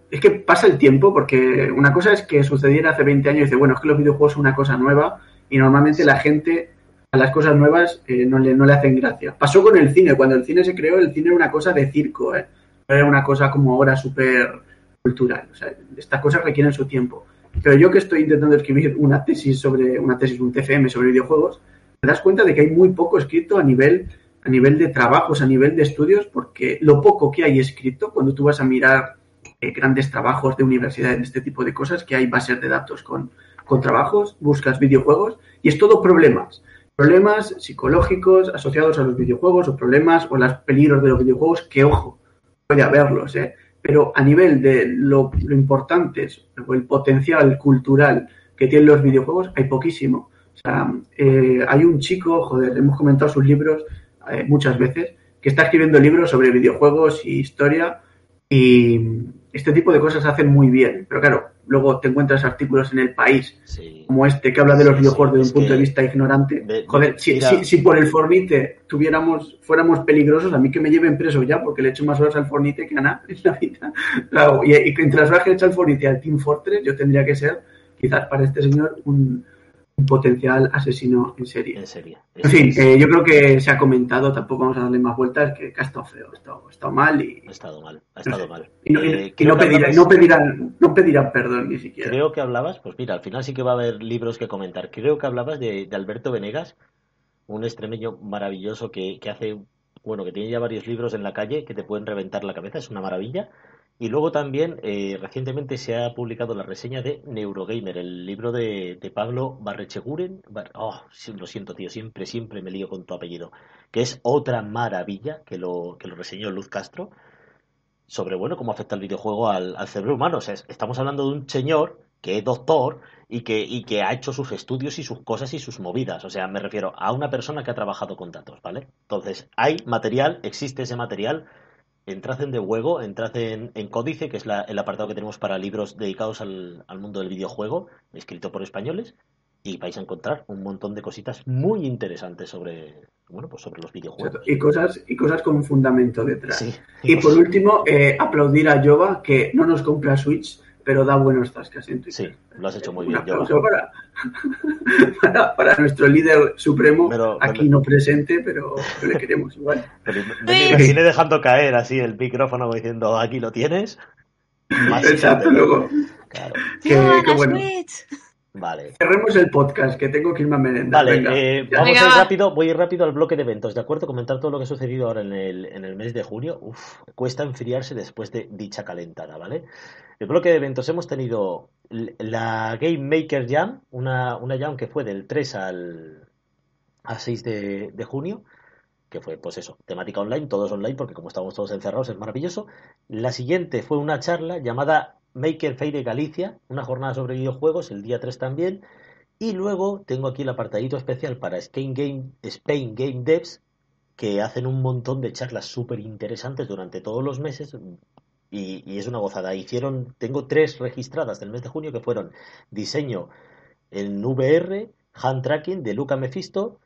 es que pasa el tiempo, porque una cosa es que sucediera hace 20 años y dice, bueno, es que los videojuegos son una cosa nueva y normalmente la gente a las cosas nuevas eh, no, le, no le hacen gracia. Pasó con el cine, cuando el cine se creó, el cine era una cosa de circo, ¿eh? era una cosa como ahora súper cultural. O sea, estas cosas requieren su tiempo. Pero yo que estoy intentando escribir una tesis sobre, una tesis, un TFM sobre videojuegos, te das cuenta de que hay muy poco escrito a nivel, a nivel de trabajos, a nivel de estudios, porque lo poco que hay escrito, cuando tú vas a mirar eh, grandes trabajos de universidades, de este tipo de cosas, que hay bases de datos con, con trabajos, buscas videojuegos, y es todo problemas. Problemas psicológicos asociados a los videojuegos, o problemas o los peligros de los videojuegos, que ojo, puede haberlos, ¿eh? pero a nivel de lo, lo importante o el potencial cultural que tienen los videojuegos, hay poquísimo. O sea, eh, hay un chico, joder, hemos comentado sus libros eh, muchas veces, que está escribiendo libros sobre videojuegos y historia y este tipo de cosas hacen muy bien. Pero claro, luego te encuentras artículos en el país Sí. como este que habla de los Sí, videojuegos desde es un punto de vista ignorante. Joder, si, si, si por el Fornite tuviéramos, fuéramos peligrosos, a mí que me lleven preso ya, porque le echo más horas al Fornite que a nada en la vida. Claro, y, y las horas que le echo al Fornite al Team Fortress, yo tendría que ser, quizás para este señor, un, un potencial asesino en serie. En serio. En fin, eh, yo creo que se ha comentado, tampoco vamos a darle más vueltas, que, que ha estado feo, ha estado, ha estado mal y, ha estado mal. Ha estado mal. y no, y- Eh, y no pedirán, hablabas- no, pedirán, no pedirán perdón ni siquiera. Creo que hablabas, pues mira, al final sí que va a haber libros que comentar. Creo que hablabas de, de Alberto Venegas, un extremeño maravilloso que, que hace, bueno, que tiene ya varios libros en la calle que te pueden reventar la cabeza, es una maravilla. Y luego también eh, recientemente se ha publicado la reseña de Neurogamer, el libro de, de Pablo Barrecheguren. Bar- oh, lo siento, tío, siempre, siempre me lío con tu apellido. Que es otra maravilla que lo, que lo reseñó Luz Castro sobre bueno cómo afecta el videojuego al, al cerebro humano. O sea, es- estamos hablando de un señor que es doctor y que, y que ha hecho sus estudios y sus cosas y sus movidas. O sea, me refiero a una persona que ha trabajado con datos, ¿vale? Entonces, hay material, existe ese material. Entrad en De Juego, entrad en, en Códice, que es la- el apartado que tenemos para libros dedicados al, al mundo del videojuego, escrito por españoles, y vais a encontrar un montón de cositas muy interesantes sobre, bueno, pues sobre los videojuegos. Y cosas, y cosas con fundamento detrás. Sí. Y por último, eh, aplaudir a Jova, que no nos compra Switch, pero da buenos tascas en Twitter. Sí, lo has hecho muy bien, aplauso para, para, para nuestro líder supremo, Pero- aquí pero- no presente, pero le queremos igual. Pero me, me viene dejando caer así el micrófono diciendo, aquí lo tienes. Más Exacto, luego. Claro, Que- ¡Viva que bueno. Vale. Cerremos el podcast, que tengo que irme a merendar. Vale, Venga, eh, vamos Venga, a ir rápido, voy a ir rápido al bloque de eventos, ¿de acuerdo? Comentar todo lo que ha sucedido ahora en el, en el mes de junio. Uf, cuesta enfriarse después de dicha calentada, ¿vale? El bloque de eventos hemos tenido la Game Maker Jam, una, una jam que fue del 3 al, al 6 de, de junio, que fue, pues eso, temática online, todos online, porque como estamos todos encerrados es maravilloso. La siguiente fue una charla llamada Maker Faire Galicia, una jornada sobre videojuegos, el día 3 también. Y luego tengo aquí el apartadito especial para Spain Game, Spain Game Devs, que hacen un montón de charlas súper interesantes durante todos los meses. Y, es una gozada. Hicieron, tengo tres registradas del mes de junio que fueron diseño en VR, hand tracking de Luca Mephisto.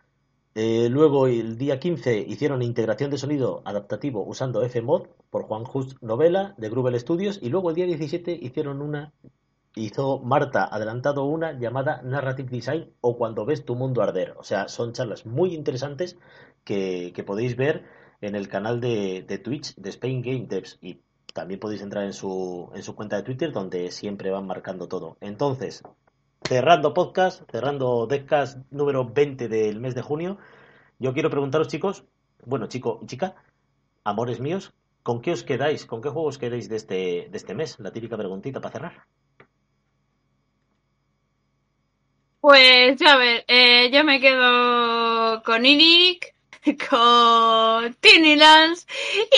eh, luego el día 15 hicieron integración de sonido adaptativo usando Fmod por Juan Just Novela de Grubel Studios. Y luego el día 17 hicieron una hizo Marta adelantado una llamada Narrative Design o Cuando ves tu mundo arder. O sea, son charlas muy interesantes que, que podéis ver en el canal de, de Twitch de Spain Game Devs y también podéis entrar en su, en su cuenta de Twitter donde siempre van marcando todo. Entonces, cerrando podcast, cerrando Deadcast número 20 del mes de junio, yo quiero preguntaros chicos, bueno chico y chica, amores míos, ¿con qué os quedáis? ¿Con qué juegos queréis de este, de este mes? La típica preguntita para cerrar. Pues, ya a ver, eh, yo me quedo con Inic, con Tiny Lance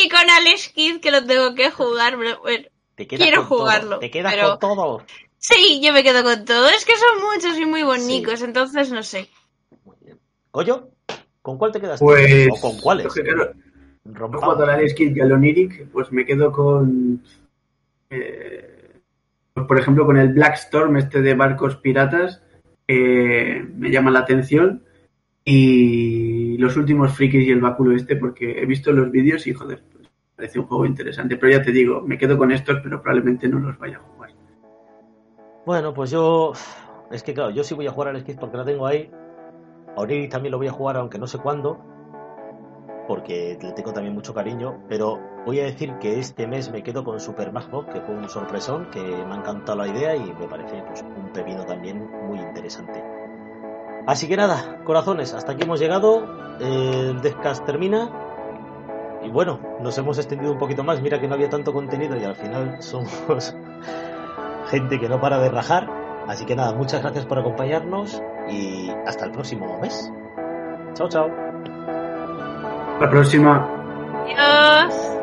y con Alex Kidd, que lo tengo que jugar. pero bueno, Te quedas Quiero con todo, jugarlo, Te quedas pero- con todo. sí, yo me quedo con todo. Es que son muchos y muy bonitos, Sí. entonces no sé. Muy bien. Goyo, ¿con cuál te quedas tú? Pues. ¿O con cuáles? Rompamos. jugado al Alex Kidd y al Oniric, pues me quedo con. eh, pues por ejemplo, con el Black Storm, este de barcos piratas, eh, me llama la atención. Y los últimos frikis y el báculo este, porque he visto los vídeos y joder, pues, parece un juego interesante. Pero ya te digo, me quedo con estos, pero probablemente no los vaya a jugar. Bueno, pues yo. Es que claro, yo sí voy a jugar al Skid porque la tengo ahí. A también lo voy a jugar, aunque no sé cuándo. Porque le tengo también mucho cariño. Pero voy a decir que este mes me quedo con Super Bros. que fue un sorpresón, que me ha encantado la idea y me parece pues, un pepino también muy interesante. Así que nada, corazones, hasta aquí hemos llegado. El Deathcast termina. Y bueno, nos hemos extendido un poquito más. Mira que no había tanto contenido y al final somos gente que no para de rajar. Así que nada, muchas gracias por acompañarnos y hasta el próximo mes. Chao, chao. La próxima. Adiós.